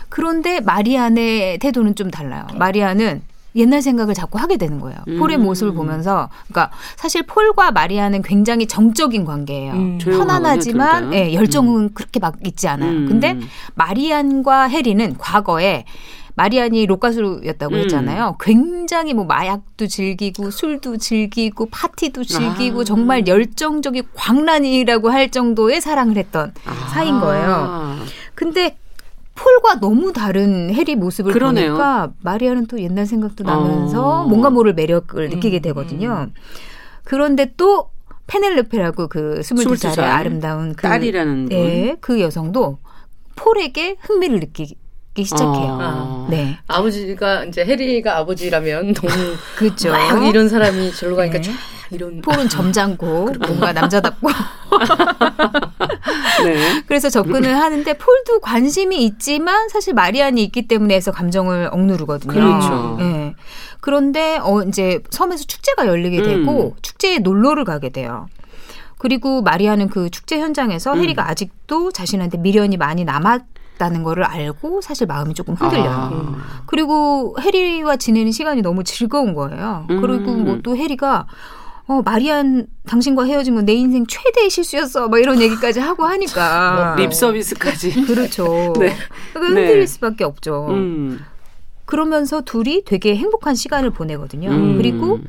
그런데 마리안의 태도는 좀 달라요. 마리안은 옛날 생각을 자꾸 하게 되는 거예요. 음. 폴의 모습을 보면서 그러니까 사실 폴과 마리아는 굉장히 정적인 관계예요. 음. 편안하지만 예, 열정은 음. 그렇게 막 있지 않아요. 음. 근데 마리안과 해리는 과거에 마리안이 록가수였다고 음. 했잖아요. 굉장히 뭐 마약도 즐기고 술도 즐기고 파티도 즐기고 아. 정말 열정적인 광란이라고 할 정도의 사랑을 했던 아. 사이인 거예요. 근데 폴과 너무 다른 해리 모습을 그러네요. 보니까 마리아는 또 옛날 생각도 나면서 어. 뭔가 모를 매력을 음. 느끼게 되거든요. 그런데 또 페넬로페라고 그 22살의 아름다운 그 딸이라는 예, 그 여성도 폴에게 흥미를 느끼기 시작해요. 아. 네. 아버지가 이제 해리가 아버지라면 너무 그렇죠. 이런 사람이 절로 가니까 네. 이런 폴은 점잖고 뭔가 남자답고. 네. 그래서 접근을 하는데 폴도 관심이 있지만 사실 마리안이 있기 때문에 해서 감정을 억누르거든요. 그렇죠. 네. 그런데 어 이제 섬에서 축제가 열리게 되고 음. 축제에 놀러를 가게 돼요. 그리고 마리아는 그 축제 현장에서 음. 해리가 아직도 자신한테 미련이 많이 남았 다는 거를 알고 사실 마음이 조금 흔들려요. 아. 그리고 해리와 지내는 시간이 너무 즐거운 거예요. 음. 그리고 뭐 또 해리가 어, 마리안 당신과 헤어진 건 내 인생 최대의 실수였어. 막 이런 얘기까지 하고 하니까. 뭐, 립 서비스까지. 그렇죠. 네. 그러니까 흔들릴 네. 수밖에 없죠. 음. 그러면서 둘이 되게 행복한 시간을 보내거든요. 음. 그리고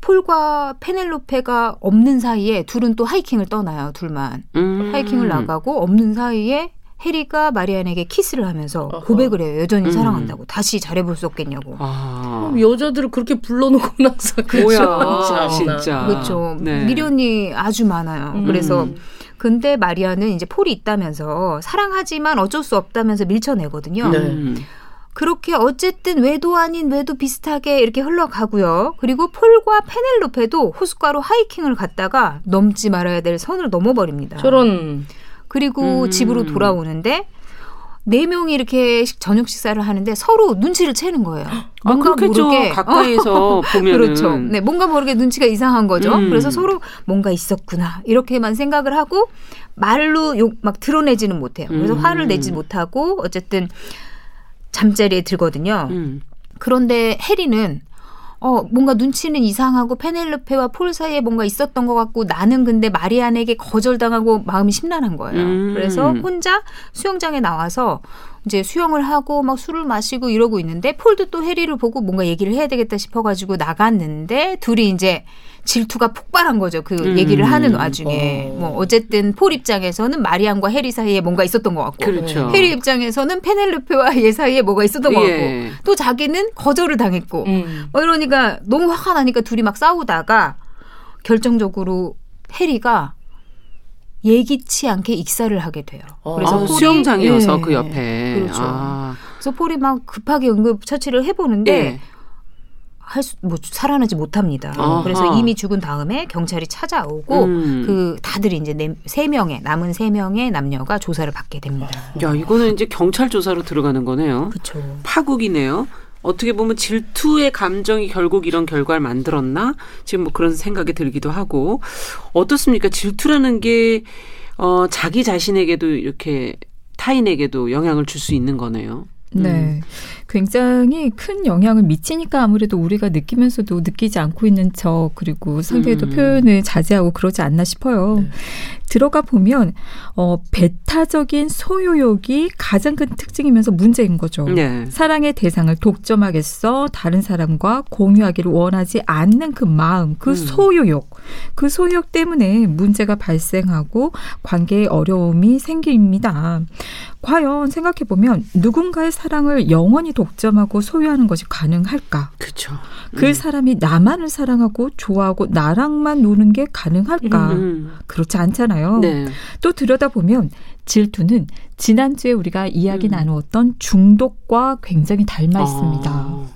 폴과 페넬로페가 없는 사이에 둘은 또 하이킹을 떠나요. 둘만. 음. 하이킹을 나가고 없는 사이에 해리가 마리안에게 키스를 하면서 고백을 해요. 여전히 음. 사랑한다고. 다시 잘해볼 수 없겠냐고. 아. 여자들을 그렇게 불러놓고 나서 그렇죠. 진짜. 그렇죠. 네. 미련이 아주 많아요. 음. 그래서 근데 마리아는 이제 폴이 있다면서 사랑하지만 어쩔 수 없다면서 밀쳐내거든요. 네. 그렇게 어쨌든 외도 아닌 외도 비슷하게 이렇게 흘러가고요. 그리고 폴과 페넬로페도 호숫가로 하이킹을 갔다가 넘지 말아야 될 선을 넘어버립니다. 저런. 그리고 음. 집으로 돌아오는데 네 명이 이렇게 저녁 식사를 하는데 서로 눈치를 채는 거예요. 아, 뭔가 그렇겠죠. 모르게 가까이서 보면 그렇죠. 네, 뭔가 모르게 눈치가 이상한 거죠. 음. 그래서 서로 뭔가 있었구나 이렇게만 생각을 하고 말로 욕 막 드러내지는 못해요. 그래서 음. 화를 내지 못하고 어쨌든 잠자리에 들거든요. 음. 그런데 해리는 어, 뭔가 눈치는 이상하고 페넬로페와 폴 사이에 뭔가 있었던 것 같고 나는 근데 마리안에게 거절당하고 마음이 심란한 거예요. 음. 그래서 혼자 수영장에 나와서 이제 수영을 하고 막 술을 마시고 이러고 있는데 폴도 또 해리를 보고 뭔가 얘기를 해야 되겠다 싶어가지고 나갔는데 둘이 이제 질투가 폭발한 거죠. 그 음. 얘기를 하는 와중에. 어. 뭐 어쨌든 폴 입장에서는 마리안과 해리 사이에 뭔가 있었던 것 같고 그렇죠. 해리 입장에서는 페넬로페와 얘 사이에 뭐가 있었던 것 예. 같고 또 자기는 거절을 당했고 음. 뭐 이러니까 너무 화가 나니까 둘이 막 싸우다가 결정적으로 해리가 예기치 않게 익사를 하게 돼요. 어. 그래서 아, 폴이, 수영장이어서 예. 그 옆에. 그렇죠. 아. 그래서 폴이 막 급하게 응급 처치를 해보는데 예. 할 수 뭐 살아나지 못합니다. 아하. 그래서 이미 죽은 다음에 경찰이 찾아오고 음. 그 다들 이제 네, 세 명의 남은 세 명의 남녀가 조사를 받게 됩니다. 야 이거는 이제 경찰 조사로 들어가는 거네요. 그렇죠. 파국이네요. 어떻게 보면 질투의 감정이 결국 이런 결과를 만들었나 지금 뭐 그런 생각이 들기도 하고 어떻습니까? 질투라는 게 어, 자기 자신에게도 이렇게 타인에게도 영향을 줄 수 있는 거네요. 네. 음. 굉장히 큰 영향을 미치니까 아무래도 우리가 느끼면서도 느끼지 않고 있는 척 그리고 상대에도 음. 표현을 자제하고 그러지 않나 싶어요. 네. 들어가 보면 어 배타적인 소유욕이 가장 큰 특징이면서 문제인 거죠. 네. 사랑의 대상을 독점하겠어 다른 사람과 공유하기를 원하지 않는 그 마음, 그 음. 소유욕, 그 소유욕 때문에 문제가 발생하고 관계에 어려움이 생깁니다. 과연 생각해 보면 누군가의 사랑을 영원히 독점하고 소유하는 것이 가능할까? 그렇죠. 그 음. 사람이 나만을 사랑하고 좋아하고 나랑만 노는 게 가능할까? 음. 그렇지 않잖아요. 네. 또 들여다보면 질투는 지난주에 우리가 이야기 음. 나누었던 중독과 굉장히 닮아 있습니다. 아.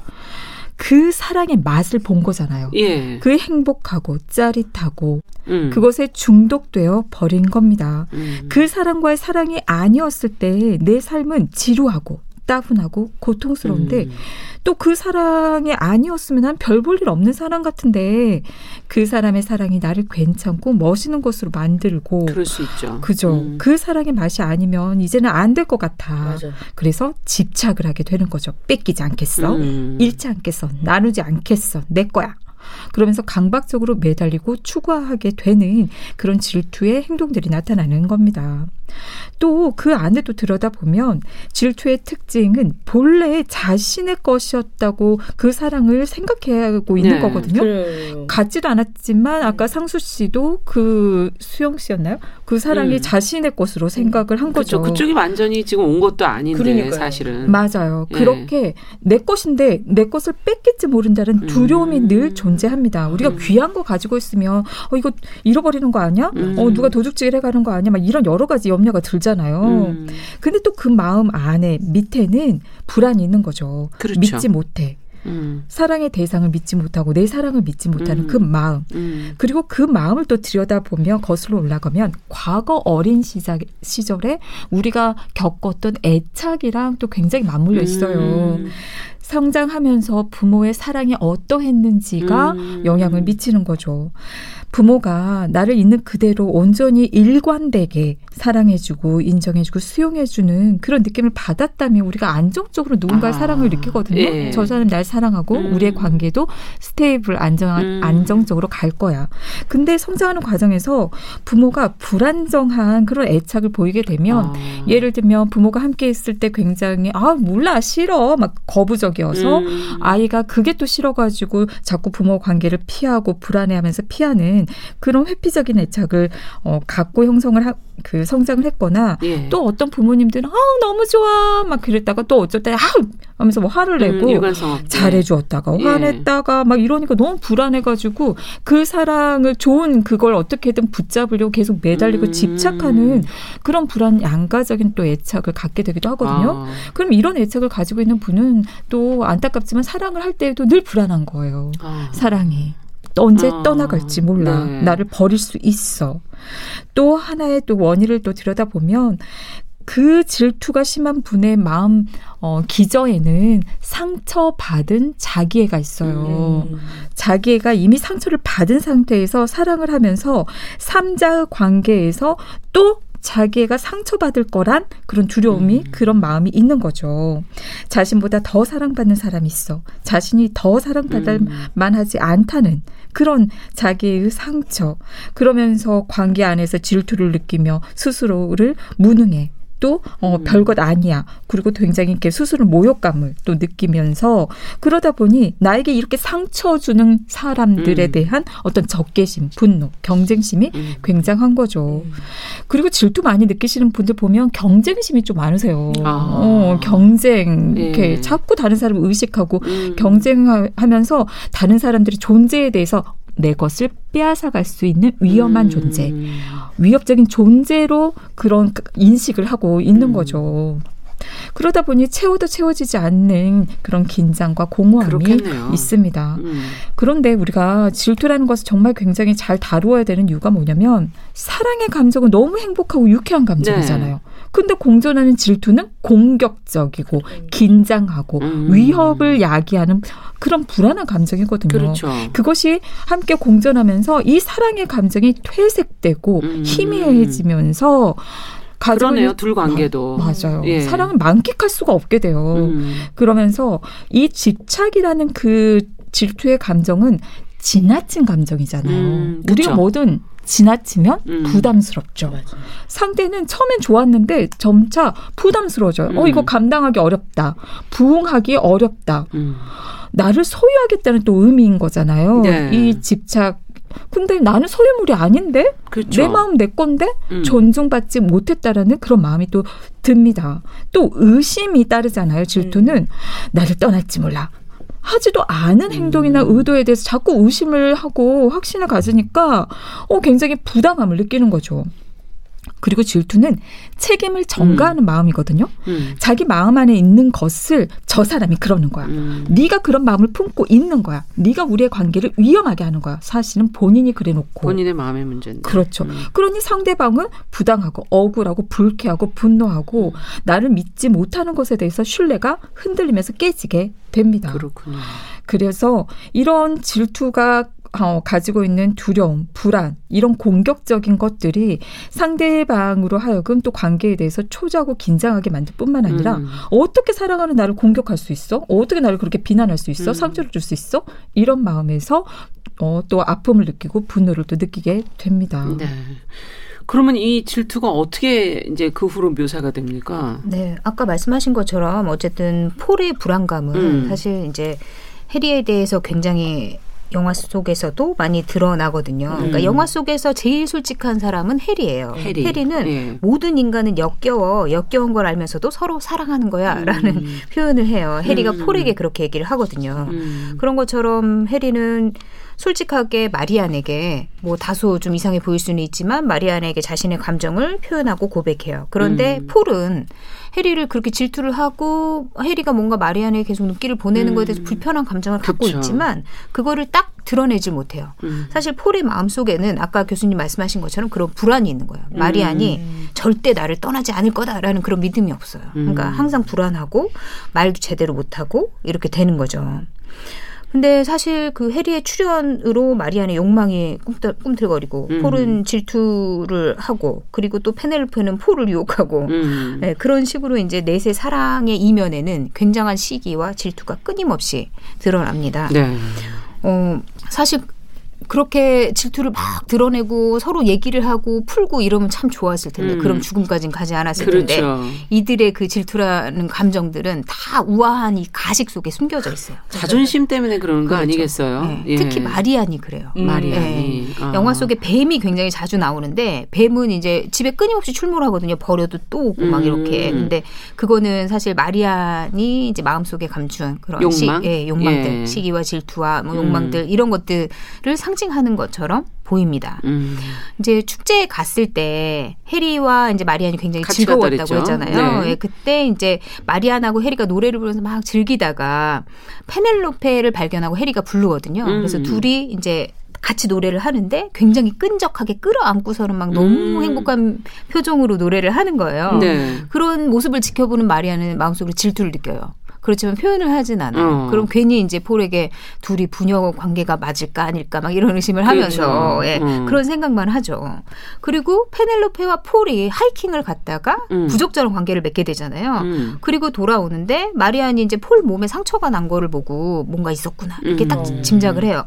그 사랑의 맛을 본 거잖아요. 예. 그 행복하고 짜릿하고 음. 그것에 중독되어 버린 겁니다. 음. 그 사람과의 사랑이 아니었을 때 내 삶은 지루하고 따분하고 고통스러운데 음. 또그 사랑이 아니었으면 한 별 볼 일 없는 사람 같은데 그 사람의 사랑이 나를 괜찮고 멋있는 것으로 만들고 그럴 수 있죠. 그죠. 음. 그 사랑의 맛이 아니면 이제는 안 될 것 같아. 맞아. 그래서 집착을 하게 되는 거죠. 뺏기지 않겠어. 음. 잃지 않겠어. 나누지 않겠어. 내 거야. 그러면서 강박적으로 매달리고 추구하게 되는 그런 질투의 행동들이 나타나는 겁니다. 또 그 안에도 들여다보면 질투의 특징은 본래 자신의 것이었다고 그 사랑을 생각하고 있는 네, 거거든요. 그래요. 같지도 않았지만 아까 상수 씨도 그 수영 씨였나요? 그 사랑이 음. 자신의 것으로 생각을 한 그렇죠. 거죠. 그쪽이 완전히 지금 온 것도 아닌데 그러니까요. 사실은. 맞아요. 예. 그렇게 내 것인데 내 것을 뺏길지 모른다는 두려움이 음. 늘 존재합니다. 우리가 음. 귀한 거 가지고 있으면 어 이거 잃어버리는 거 아니야? 음. 어 누가 도둑질 해가는 거 아니야? 막 이런 여러 가지 염려가 들잖아요. 음. 근데 또 그 마음 안에 밑에는 불안이 있는 거죠. 그렇죠. 믿지 못해. 음. 사랑의 대상을 믿지 못하고 내 사랑을 믿지 못하는 음. 그 마음 음. 그리고 그 마음을 또 들여다보면 거슬러 올라가면 과거 어린 시작, 시절에 우리가 겪었던 애착이랑 또 굉장히 맞물려 있어요. 음. 성장하면서 부모의 사랑이 어떠했는지가 음. 영향을 미치는 거죠. 부모가 나를 있는 그대로 온전히 일관되게 사랑해주고 인정해주고 수용해주는 그런 느낌을 받았다면 우리가 안정적으로 누군가의 아, 사랑을 느끼거든요. 예. 저 사람 날 사랑하고 음. 우리의 관계도 stable 안정 음. 안정적으로 갈 거야. 근데 성장하는 과정에서 부모가 불안정한 그런 애착을 보이게 되면 아. 예를 들면 부모가 함께 있을 때 굉장히 아 몰라 싫어 막 거부적이야. 느껴서 음. 아이가 그게 또 싫어가지고 자꾸 부모 관계를 피하고 불안해하면서 피하는 그런 회피적인 애착을 어, 갖고 형성을 하, 그 성장을 했거나 예. 또 어떤 부모님들은 아 너무 좋아 막 그랬다가 또 어쩔 때아 하면서 뭐 화를 내고 음, 잘해주었다가 예. 화냈다가 막 이러니까 너무 불안해가지고 그 사랑을 좋은 그걸 어떻게든 붙잡으려고 계속 매달리고 음. 집착하는 그런 불안 양가적인 또 애착을 갖게 되기도 하거든요. 아. 그럼 이런 애착을 가지고 있는 분은 또 안타깝지만 사랑을 할 때에도 늘 불안한 거예요. 아. 사랑이. 언제 아, 떠나갈지 몰라. 네. 나를 버릴 수 있어. 또 하나의 또 원인을 또 들여다보면 그 질투가 심한 분의 마음 어, 기저에는 상처받은 자기애가 있어요. 음. 자기애가 이미 상처를 받은 상태에서 사랑을 하면서 삼자의 관계에서 또 자기가 상처받을 거란 그런 두려움이 음. 그런 마음이 있는 거죠. 자신보다 더 사랑받는 사람이 있어. 자신이 더 사랑받을 음. 만하지 않다는 그런 자기의 상처. 그러면서 관계 안에서 질투를 느끼며 스스로를 무능해. 또 어, 음. 별것 아니야. 그리고 굉장히 이렇게 스스로 모욕감을 또 느끼면서 그러다 보니 나에게 이렇게 상처 주는 사람들에 음. 대한 어떤 적개심, 분노, 경쟁심이 음. 굉장한 거죠. 음. 그리고 질투 많이 느끼시는 분들 보면 경쟁심이 좀 많으세요. 아. 어, 경쟁 이렇게 예. 자꾸 다른 사람을 의식하고 음. 경쟁하면서 다른 사람들의 존재에 대해서 내 것을 빼앗아갈 수 있는 위험한 음. 존재, 위협적인 존재로 그런 인식을 하고 있는 음. 거죠. 그러다 보니 채워도 채워지지 않는 그런 긴장과 공허함이 그렇겠네요. 있습니다. 음. 그런데 우리가 질투라는 것을 정말 굉장히 잘 다루어야 되는 이유가 뭐냐면 사랑의 감정은 너무 행복하고 유쾌한 감정이잖아요. 네. 근데 공존하는 질투는 공격적이고 음. 긴장하고 음. 위협을 야기하는 그런 불안한 감정이거든요. 그렇죠. 그것이 함께 공존하면서 이 사랑의 감정이 퇴색되고 음. 희미해지면서 그러네요. 둘 관계도. 어, 맞아요. 예. 사랑을 만끽할 수가 없게 돼요. 음. 그러면서 이 집착이라는 그 질투의 감정은 지나친 감정이잖아요. 음, 우리가 뭐든 지나치면 음. 부담스럽죠. 맞아. 상대는 처음엔 좋았는데 점차 부담스러워져요. 음. 어, 이거 감당하기 어렵다. 부응하기 어렵다. 음. 나를 소유하겠다는 또 의미인 거잖아요. 네. 이 집착. 근데 나는 소유물이 아닌데? 그렇죠. 내 마음 내 건데? 음. 존중받지 못했다라는 그런 마음이 또 듭니다. 또 의심이 따르잖아요. 질투는 음. 나를 떠날지 몰라. 하지도 않은 행동이나 음. 의도에 대해서 자꾸 의심을 하고 확신을 가지니까 어 굉장히 부담감을 느끼는 거죠. 그리고 질투는 책임을 전가하는 음. 마음이거든요. 음. 자기 마음 안에 있는 것을 저 사람이 그러는 거야. 음. 네가 그런 마음을 품고 있는 거야. 네가 우리의 관계를 위험하게 하는 거야. 사실은 본인이 그래놓고 본인의 마음의 문제인데. 그렇죠. 음. 그러니 상대방은 부당하고 억울하고 불쾌하고 분노하고 음. 나를 믿지 못하는 것에 대해서 신뢰가 흔들리면서 깨지게 됩니다. 그렇군요. 그래서 이런 질투가 어, 가지고 있는 두려움, 불안, 이런 공격적인 것들이 상대방으로 하여금 또 관계에 대해서 초조하고 긴장하게 만들 뿐만 아니라 음. 어떻게 사랑하는 나를 공격할 수 있어? 어떻게 나를 그렇게 비난할 수 있어? 음. 상처를 줄 수 있어? 이런 마음에서 어, 또 아픔을 느끼고 분노를 또 느끼게 됩니다. 네. 그러면 이 질투가 어떻게 이제 그 후로 묘사가 됩니까? 네, 아까 말씀하신 것처럼 어쨌든 폴의 불안감은 음. 사실 이제 해리에 대해서 굉장히 영화 속에서도 많이 드러나거든요. 음. 그러니까 영화 속에서 제일 솔직한 사람은 해리예요. 해리. 는 예. 모든 인간은 역겨워, 역겨운 걸 알면서도 서로 사랑하는 거야라는 음. 표현을 해요. 해리가 음. 폴에게 그렇게 얘기를 하거든요. 음. 그런 것처럼 해리는 솔직하게 마리안에게 뭐 다소 좀 이상해 보일 수는 있지만 마리안에게 자신의 감정을 표현하고 고백해요. 그런데 음. 폴은 해리를 그렇게 질투를 하고 해리가 뭔가 마리안에게 계속 눈길을 보내는 음. 것에 대해서 불편한 감정을 그쵸. 갖고 있지만 그거를 딱 드러내지 못해요. 음. 사실 폴의 마음속에는 아까 교수님 말씀하신 것처럼 그런 불안이 있는 거예요. 마리안이 음. 절대 나를 떠나지 않을 거다라는 그런 믿음이 없어요. 그러니까 음. 항상 불안하고 말도 제대로 못하고 이렇게 되는 거죠. 근데 사실 그 해리의 출연으로 마리안의 욕망이 꿈틀, 꿈틀거리고 음. 폴은 질투를 하고 그리고 또 페넬로페는 폴을 유혹하고 음. 네, 그런 식으로 이제 넷의 사랑의 이면에는 굉장한 시기와 질투가 끊임없이 드러납니다. 네. 어, 사실 그렇게 질투를 막 드러내고 서로 얘기를 하고 풀고 이러면 참 좋았을 텐데 음. 그럼 죽음까지는 가지 않았을 그렇죠. 텐데 이들의 그 질투라는 감정들은 다 우아한 이 가식 속에 숨겨져 있어요. 자존심 때문에 그러는 거 그렇죠. 아니겠어요? 네. 예. 특히 마리안이 그래요. 음. 마리안이 네. 아. 영화 속에 뱀이 굉장히 자주 나오는데 뱀은 이제 집에 끊임없이 출몰하거든요. 버려도 또 오고 막 이렇게. 음. 근데 그거는 사실 마리안이 이제 마음속에 감춘 그런 욕망? 시, 예, 욕망들, 예. 시기와 질투와 뭐 욕망들 음. 이런 것들을 상징 상징하는 것처럼 보입니다. 음. 이제 축제에 갔을 때 해리와 이제 마리안이 굉장히 즐거웠다고 했잖아요. 네. 예, 그때 이제 마리안하고 해리가 노래를 부르면서 막 즐기다가 페넬로페를 발견하고 해리가 부르거든요. 음. 그래서 둘이 이제 같이 노래를 하는데 굉장히 끈적하게 끌어안고서는 막 너무 음. 행복한 표정으로 노래를 하는 거예요. 네. 그런 모습을 지켜보는 마리아는 마음속으로 질투를 느껴요. 그렇지만 표현을 하진 않아요. 어. 그럼 괜히 이제 폴에게 둘이 부녀 관계가 맞을까 아닐까 막 이런 의심을 그렇죠. 하면서 예, 음. 그런 생각만 하죠. 그리고 페넬로페와 폴이 하이킹을 갔다가 음. 부적절한 관계를 맺게 되잖아요. 음. 그리고 돌아오는데 마리안이 이제 폴 몸에 상처가 난 거를 보고 뭔가 있었구나 이렇게 딱 음. 짐작을 해요.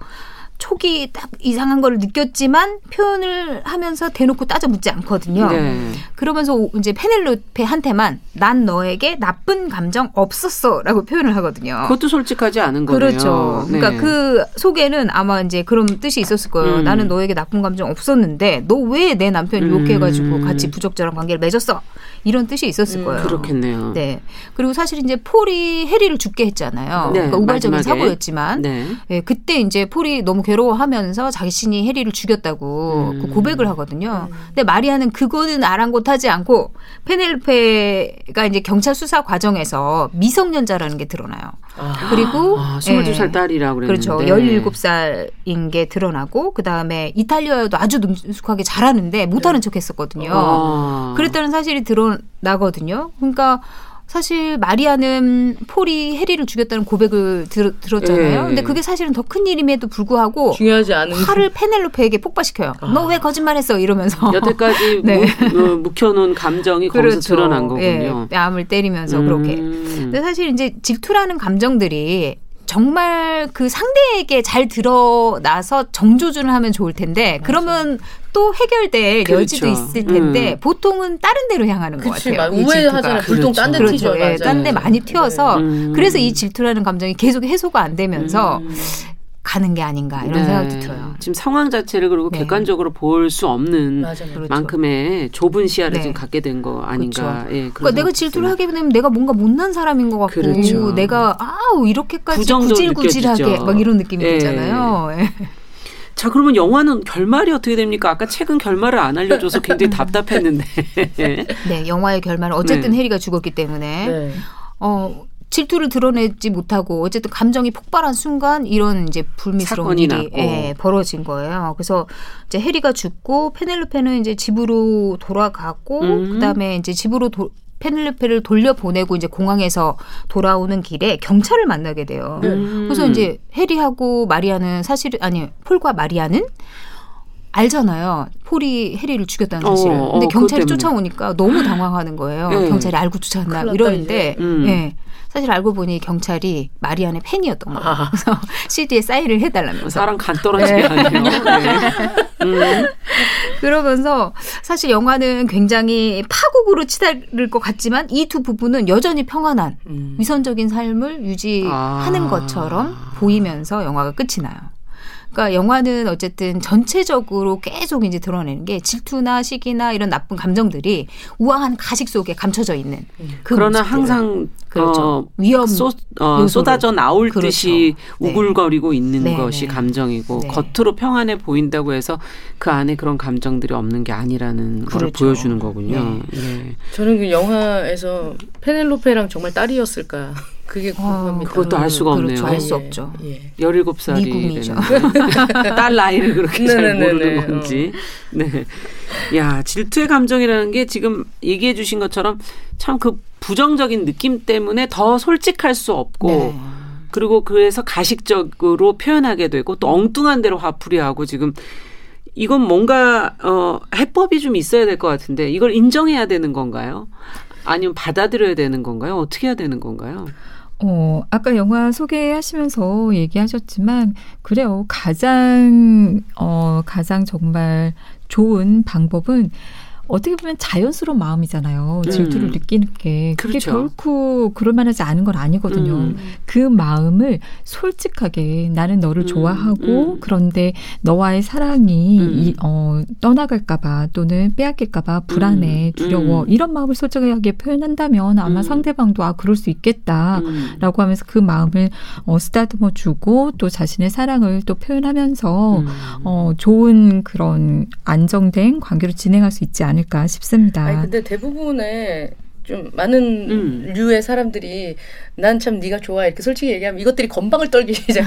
촉이 딱 이상한 걸 느꼈지만 표현을 하면서 대놓고 따져 묻지 않거든요. 네. 그러면서 이제 페넬로페한테만 난 너에게 나쁜 감정 없었어라고 표현을 하거든요. 그것도 솔직하지 않은 거네요. 그렇죠. 그러니까 네. 그러니까 그 속에는 아마 이제 그런 뜻이 있었을 거예요. 음. 나는 너에게 나쁜 감정 없었는데 너 왜 내 남편 유혹해가지고 음. 같이 부적절한 관계를 맺었어? 이런 뜻이 있었을 음. 거예요. 그렇겠네요. 네. 그리고 사실 이제 폴이 해리를 죽게 했잖아요. 네. 그러니까 우발적인 마지막에. 사고였지만 네. 네. 그때 이제 폴이 너무 괴로워하면서 자신이 해리를 죽였다고 음. 그 고백을 하거든요. 음. 근데 마리아는 그거는 아랑곳하지 않고 페넬페가 이제 경찰 수사 과정에서 미성년자라는 게 드러나요. 아. 그리고 아, 22살 예. 딸이라고 그랬는데. 그렇죠. 17살인 게 드러나고 그다음에 이탈리아어도 아주 능숙하게 잘하는데 못하는 네. 척 했었거든요. 아. 그랬다는 사실이 드러나 거든요. 그러니까 사실 마리아는 폴이 해리를 죽였다는 고백을 들, 들었잖아요. 예. 근데 그게 사실은 더 큰 일임에도 불구하고 중요하지 않은 화를 페넬로페에게 폭발시켜요. 아. 너왜 거짓말했어 이러면서 여태까지 네. 무, 묵혀놓은 감정이 그렇죠. 거기서 드러난 거군요. 예. 뺨을 때리면서 음. 그렇게. 근데 사실 이제 질투라는 감정들이 정말 그 상대에게 잘 드러나서 정조준을 하면 좋을 텐데 그러면 또 해결될 그렇죠. 여지도 있을 텐데 음. 보통은 다른 데로 향하는 것 같아요. 우회하잖아요. 불똥 그렇죠. 딴데 그렇죠. 튀죠. 예, 딴데 많이 튀어서 네. 그래서 이 질투라는 감정이 계속 해소가 안 되면서 음. 가는 게 아닌가 이런 네. 생각도 들어요. 지금 상황 자체를 그리고 네. 객관적으로 볼 수 없는 그렇죠. 만큼의 좁은 시야를 네. 지금 갖게 된 거 아닌가. 그렇죠. 예, 그러니까 내가 질투를 하게 되면 내가 뭔가 못난 사람인 것 같고 그렇죠. 내가 아우 이렇게까지 구질구질하게 막 이런 느낌이 예. 들잖아요. 예. 자, 그러면 영화는 결말이 어떻게 됩니까? 아까 책은 결말을 안 알려줘서 굉장히 답답했는데. 네, 영화의 결말은 어쨌든 네. 해리가 죽었기 때문에 네. 어 질투를 드러내지 못하고 어쨌든 감정이 폭발한 순간 이런 이제 불미스러운 일이 예, 벌어진 거예요. 그래서 이제 해리가 죽고 페넬로페는 이제 집으로 돌아가고 음. 그다음에 이제 집으로 도, 페넬로페를 돌려보내고 이제 공항에서 돌아오는 길에 경찰을 만나게 돼요. 음. 그래서 이제 해리하고 마리아는 사실 아니 폴과 마리아는 알잖아요. 폴이 해리를 죽였다는 사실을. 어, 근데 어, 경찰이 쫓아오니까 너무 당황하는 거예요. 네. 경찰이 알고 쫓아왔나 이러는데 음. 예. 사실 알고 보니 경찰이 마리안의 팬이었던 거예요. 아. 그래서 CD에 사인을 해달라면서. 사람 간 떨어지게 네. 하네요. 네. 음. 그러면서 사실 영화는 굉장히 파국으로 치달을 것 같지만 이 두 부부는 여전히 평안한 음. 위선적인 삶을 유지하는 아. 것처럼 보이면서 영화가 끝이 나요. 그러니까 영화는 어쨌든 전체적으로 계속 이제 드러내는 게 질투나 시기나 이런 나쁜 감정들이 우아한 가식 속에 감춰져 있는 그 그러나. 항상 그렇죠. 어, 위험 쏟, 어, 쏟아져 나올 그렇죠. 듯이 네. 우글거리고 있는 네. 것이 네. 감정이고 네. 겉으로 평안해 보인다고 해서 그 안에 그런 감정들이 없는 게 아니라는 그렇죠. 걸 보여주는 거군요. 네. 네. 저는 그 영화에서 페넬로페랑 정말 딸이었을까 그게 아, 궁금합니다. 그것도 알 수가 없네요. 그렇죠. 알수 없죠. 예. 17살이 미궁이죠. 딸 나이를 그렇게 잘 모르는 건지. 어. 네. 야, 질투의 감정이라는 게 지금 얘기해 주신 것처럼 참 그 부정적인 느낌 때문에 더 솔직할 수 없고 네. 그리고 그래서 가식적으로 표현하게 되고 또 엉뚱한 대로 화풀이하고 지금 이건 뭔가 어 해법이 좀 있어야 될 것 같은데 이걸 인정해야 되는 건가요? 아니면 받아들여야 되는 건가요? 어떻게 해야 되는 건가요? 어, 아까 영화 소개하시면서 얘기하셨지만, 그래요. 가장, 어, 가장 정말 좋은 방법은 어떻게 보면 자연스러운 마음이잖아요. 질투를 음. 느끼는 게 그게 그렇죠. 결코 그럴 만하지 않은 건 아니거든요. 음. 그 마음을 솔직하게 나는 너를 음. 좋아하고 음. 그런데 너와의 사랑이 음. 이, 어, 떠나갈까봐 또는 빼앗길까봐 불안해, 음. 두려워 이런 마음을 솔직하게 표현한다면 아마 상대방도 아 그럴 수 있겠다라고 하면서 그 마음을 어, 쓰다듬어 주고 또 자신의 사랑을 또 표현하면서 어, 좋은 그런 안정된 관계로 진행할 수 있지 않을까. 않을까 싶습니다. 아니, 근데 대부분의 좀 많은 음. 류의 사람들이 난 참 네가 좋아 이렇게 솔직히 얘기하면 이것들이 건방을 떨기 시작.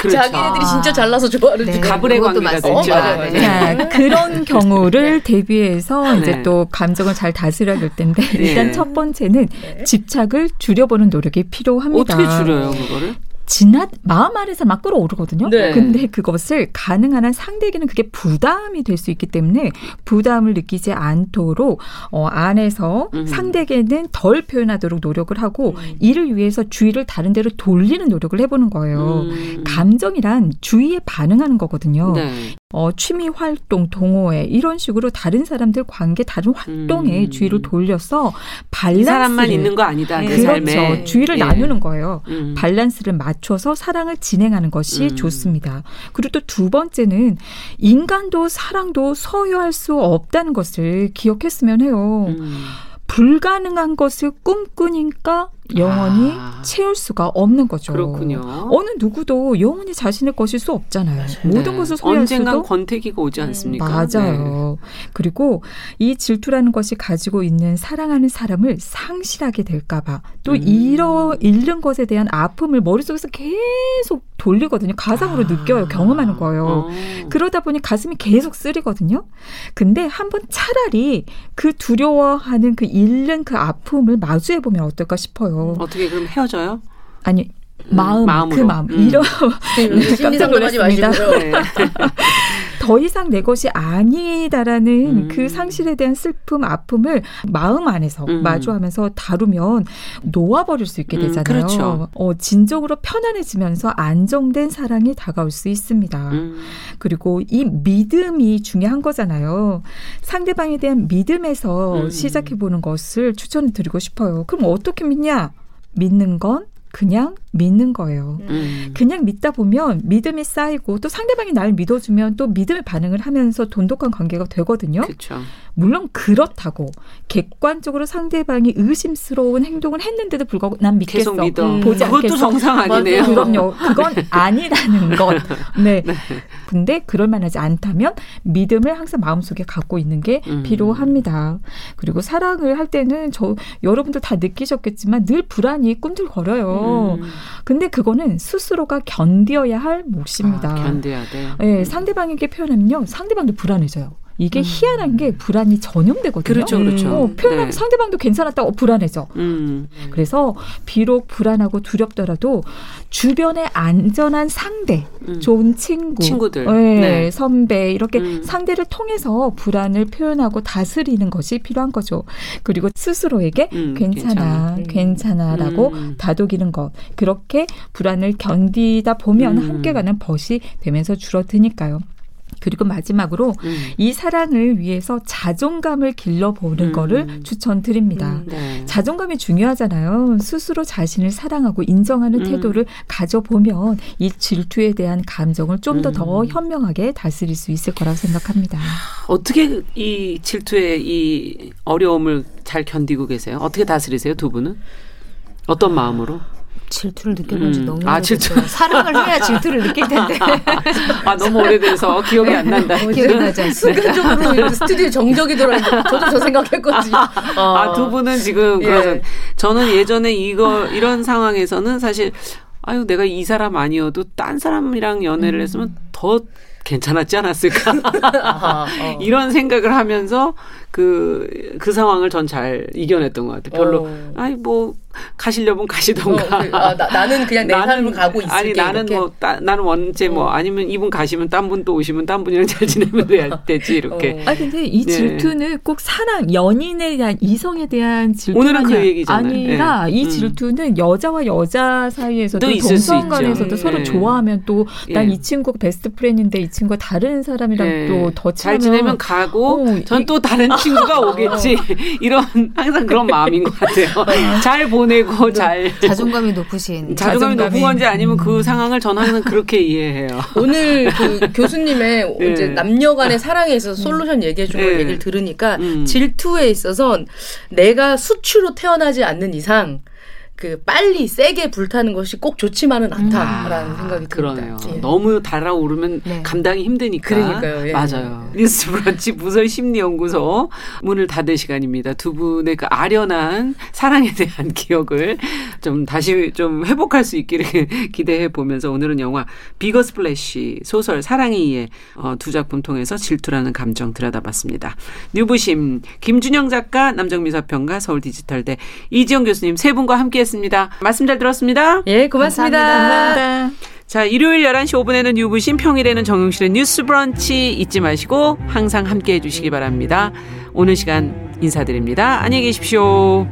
그렇죠. 자기네들이 진짜 잘나서 좋아하는 네. 가불의 관계가 되죠. 어, 맞아요, 네. 자, 그런 경우를 대비해서 네. 이제 또 감정을 잘 다스려야 될 텐데 네. 일단 첫 번째는 네. 집착을 줄여보는 노력이 필요합니다. 어떻게 줄여요, 그거를? 지나 마음 안에서 막 끌어오르거든요. 네. 근데 그것을 가능한 한 상대에게는 그게 부담이 될 수 있기 때문에 부담을 느끼지 않도록 어 안에서 음. 상대에게는 덜 표현하도록 노력을 하고 음. 이를 위해서 주의를 다른 데로 돌리는 노력을 해보는 거예요. 음. 감정이란 주의에 반응하는 거거든요. 네. 어, 취미 활동, 동호회 이런 식으로 다른 사람들 관계, 다른 활동에 음. 주의를 돌려서 밸런스 사람만 있는 거 아니다. 네. 그렇죠. 삶에. 주의를 예. 나누는 거예요. 음. 밸런스를 맞춰서 사랑을 진행하는 것이 음. 좋습니다. 그리고 또 두 번째는 인간도 사랑도 소유할 수 없다는 것을 기억했으면 해요. 음. 불가능한 것을 꿈꾸니까 영원히 아. 채울 수가 없는 거죠. 그렇군요. 어느 누구도 영원히 자신의 것일 수 없잖아요. 네. 모든 것을 소유할 언젠간 수도 권태기가 오지 않습니까? 맞아요. 네. 그리고 이 질투라는 것이 가지고 있는 사랑하는 사람을 상실하게 될까봐 또 음. 잃어 잃는 것에 대한 아픔을 머릿속에서 계속 돌리거든요. 가상으로 아. 느껴요. 경험하는 거예요. 어. 그러다 보니 가슴이 계속 쓰리거든요. 근데 한번 차라리 그 두려워하는 그 잃는 그 아픔을 마주해 보면 어떨까 싶어요. 어떻게 그럼 헤어져요? 아니 마음, 음, 마음으로. 그 마음. 음. 이런 네, 깜짝 놀랐습니다. 네. 더 이상 내 것이 아니다라는 음. 그 상실에 대한 슬픔, 아픔을 마음 안에서 음. 마주하면서 다루면 놓아버릴 수 있게 음, 되잖아요. 그렇죠. 어, 진정으로 편안해지면서 안정된 사랑이 다가올 수 있습니다. 음. 그리고 이 믿음이 중요한 거잖아요. 상대방에 대한 믿음에서 음. 시작해보는 것을 추천을 드리고 싶어요. 그럼 어떻게 믿냐? 믿는 건 그냥 믿는 거예요. 음. 그냥 믿다 보면 믿음이 쌓이고 또 상대방이 날 믿어주면 또 믿음의 반응을 하면서 돈독한 관계가 되거든요. 그쵸. 물론 그렇다고 객관적으로 상대방이 의심스러운 행동을 했는데도 불구하고 난 믿겠어. 계속 믿어. 음. 보지 그것도 정상 아니네요. 그럼요. 그건 아니라는 것. 네. 네. 근데 그럴 만하지 않다면 믿음을 항상 마음속에 갖고 있는 게 음. 필요합니다. 그리고 사랑을 할 때는 저 여러분들 다 느끼셨겠지만 늘 불안이 꿈틀거려요. 음. 근데 그거는 스스로가 견뎌야 할 몫입니다. 아, 견뎌야 돼. 네, 상대방에게 표현하면요. 상대방도 불안해져요. 이게 음. 희한한 게 불안이 전염되거든요. 그렇죠, 그렇죠. 어, 표현하면 네. 상대방도 괜찮았다고 어, 불안해져. 음. 그래서 비록 불안하고 두렵더라도 주변에 안전한 상대, 음. 좋은 친구, 친구들, 네, 네. 선배 이렇게 음. 상대를 통해서 불안을 표현하고 다스리는 것이 필요한 거죠. 그리고 스스로에게 음, 괜찮아, 괜찮아, 괜찮아 라고 음. 다독이는 것. 그렇게 불안을 견디다 보면 함께 가는 벗이 되면서 줄어드니까요. 그리고 마지막으로 음. 이 사랑을 위해서 자존감을 길러보는 음. 거를 추천드립니다. 음, 네. 자존감이 중요하잖아요. 스스로 자신을 사랑하고 인정하는 음. 태도를 가져보면 이 질투에 대한 감정을 좀 더더 더 음. 현명하게 다스릴 수 있을 거라고 생각합니다. 어떻게 이 질투의 이 어려움을 잘 견디고 계세요? 어떻게 다스리세요, 두 분은? 어떤 마음으로? 질투를 느껴본 지 음. 너무 아, 질투. 사랑을 해야 질투를 느낄 텐데. 아, 너무 오래돼서 기억이 안 난다. 기억이 나지 않습니다. 순간적으로 스튜디오 정적이 들어왔는데 저도 저 생각했거든요. 어. 아, 두 분은 지금 예. 그러죠. 저는 예전에 이거 이런 상황에서는 사실 아유 내가 이 사람 아니어도 딴 사람이랑 연애를 음. 했으면 더 괜찮았지 않았을까 어. 이런 생각을 하면서 그그 그 상황을 전 잘 이겨냈던 것 같아요. 별로 어. 아니 뭐 가시려면 가시던가. 어, 그, 아, 나, 는 그냥 내 삶을 가고 있을게. 아니 나는 이렇게. 뭐 따, 나는 원체 뭐 어. 아니면 이분 가시면 딴 분 또 오시면 딴 분이랑 잘 지내면 되지 이렇게. 어. 아 근데 이 네. 질투는 네. 꼭 사랑 연인에 대한 이성에 대한 질투 오늘은 그 얘기잖아요. 아니라 네. 이 음. 질투는 여자와 여자 사이에서도 동성 간에서도 서로 네. 좋아하면 또 난이 예. 친구 베스트 프렌인데 이 친구가 다른 사람이랑 네. 또더 잘 지내면 가고 어, 전또 다른 친구가 오겠지 이런 항상 그런 마음인 것 같아요. 잘 보내고 잘 자존감이 높으신 자존감이, 자존감이 높은 건지 아니면 그 상황을 저는 항상 그렇게 이해해요. 오늘 그 교수님의 네. 이제 남녀간의 사랑에 있어서 솔루션 얘기해 준 네. 얘기를 들으니까 음. 질투에 있어서 내가 수치로 태어나지 않는 이상 그 빨리 세게 불타는 것이 꼭 좋지만은 않다라는 음. 생각이 그러네요. 듭니다. 예. 너무 달아오르면 네. 감당이 힘드니까. 그러니까요. 예. 맞아요. 뉴스 브런치 부설 심리 연구소 문을 닫을 시간입니다. 두 분의 그 아련한 사랑에 대한 기억을 좀 다시 좀 회복할 수 있기를 기대해 보면서 오늘은 영화 Bigger Splash 소설 사랑의 이해 어, 두 작품 통해서 질투라는 감정 들여다봤습니다. 뉴부심 김준영 작가 남정미 서평가 서울 디지털대 이지영 교수님 세 분과 함께 했습니다. 말씀 잘 들었습니다. 예, 고맙습니다. 감사합니다. 자, 일요일 11시 5분에는 유부신, 평일에는 정용실의 뉴스 브런치 잊지 마시고 항상 함께 해주시기 바랍니다. 오늘 시간 인사드립니다. 안녕히 계십시오.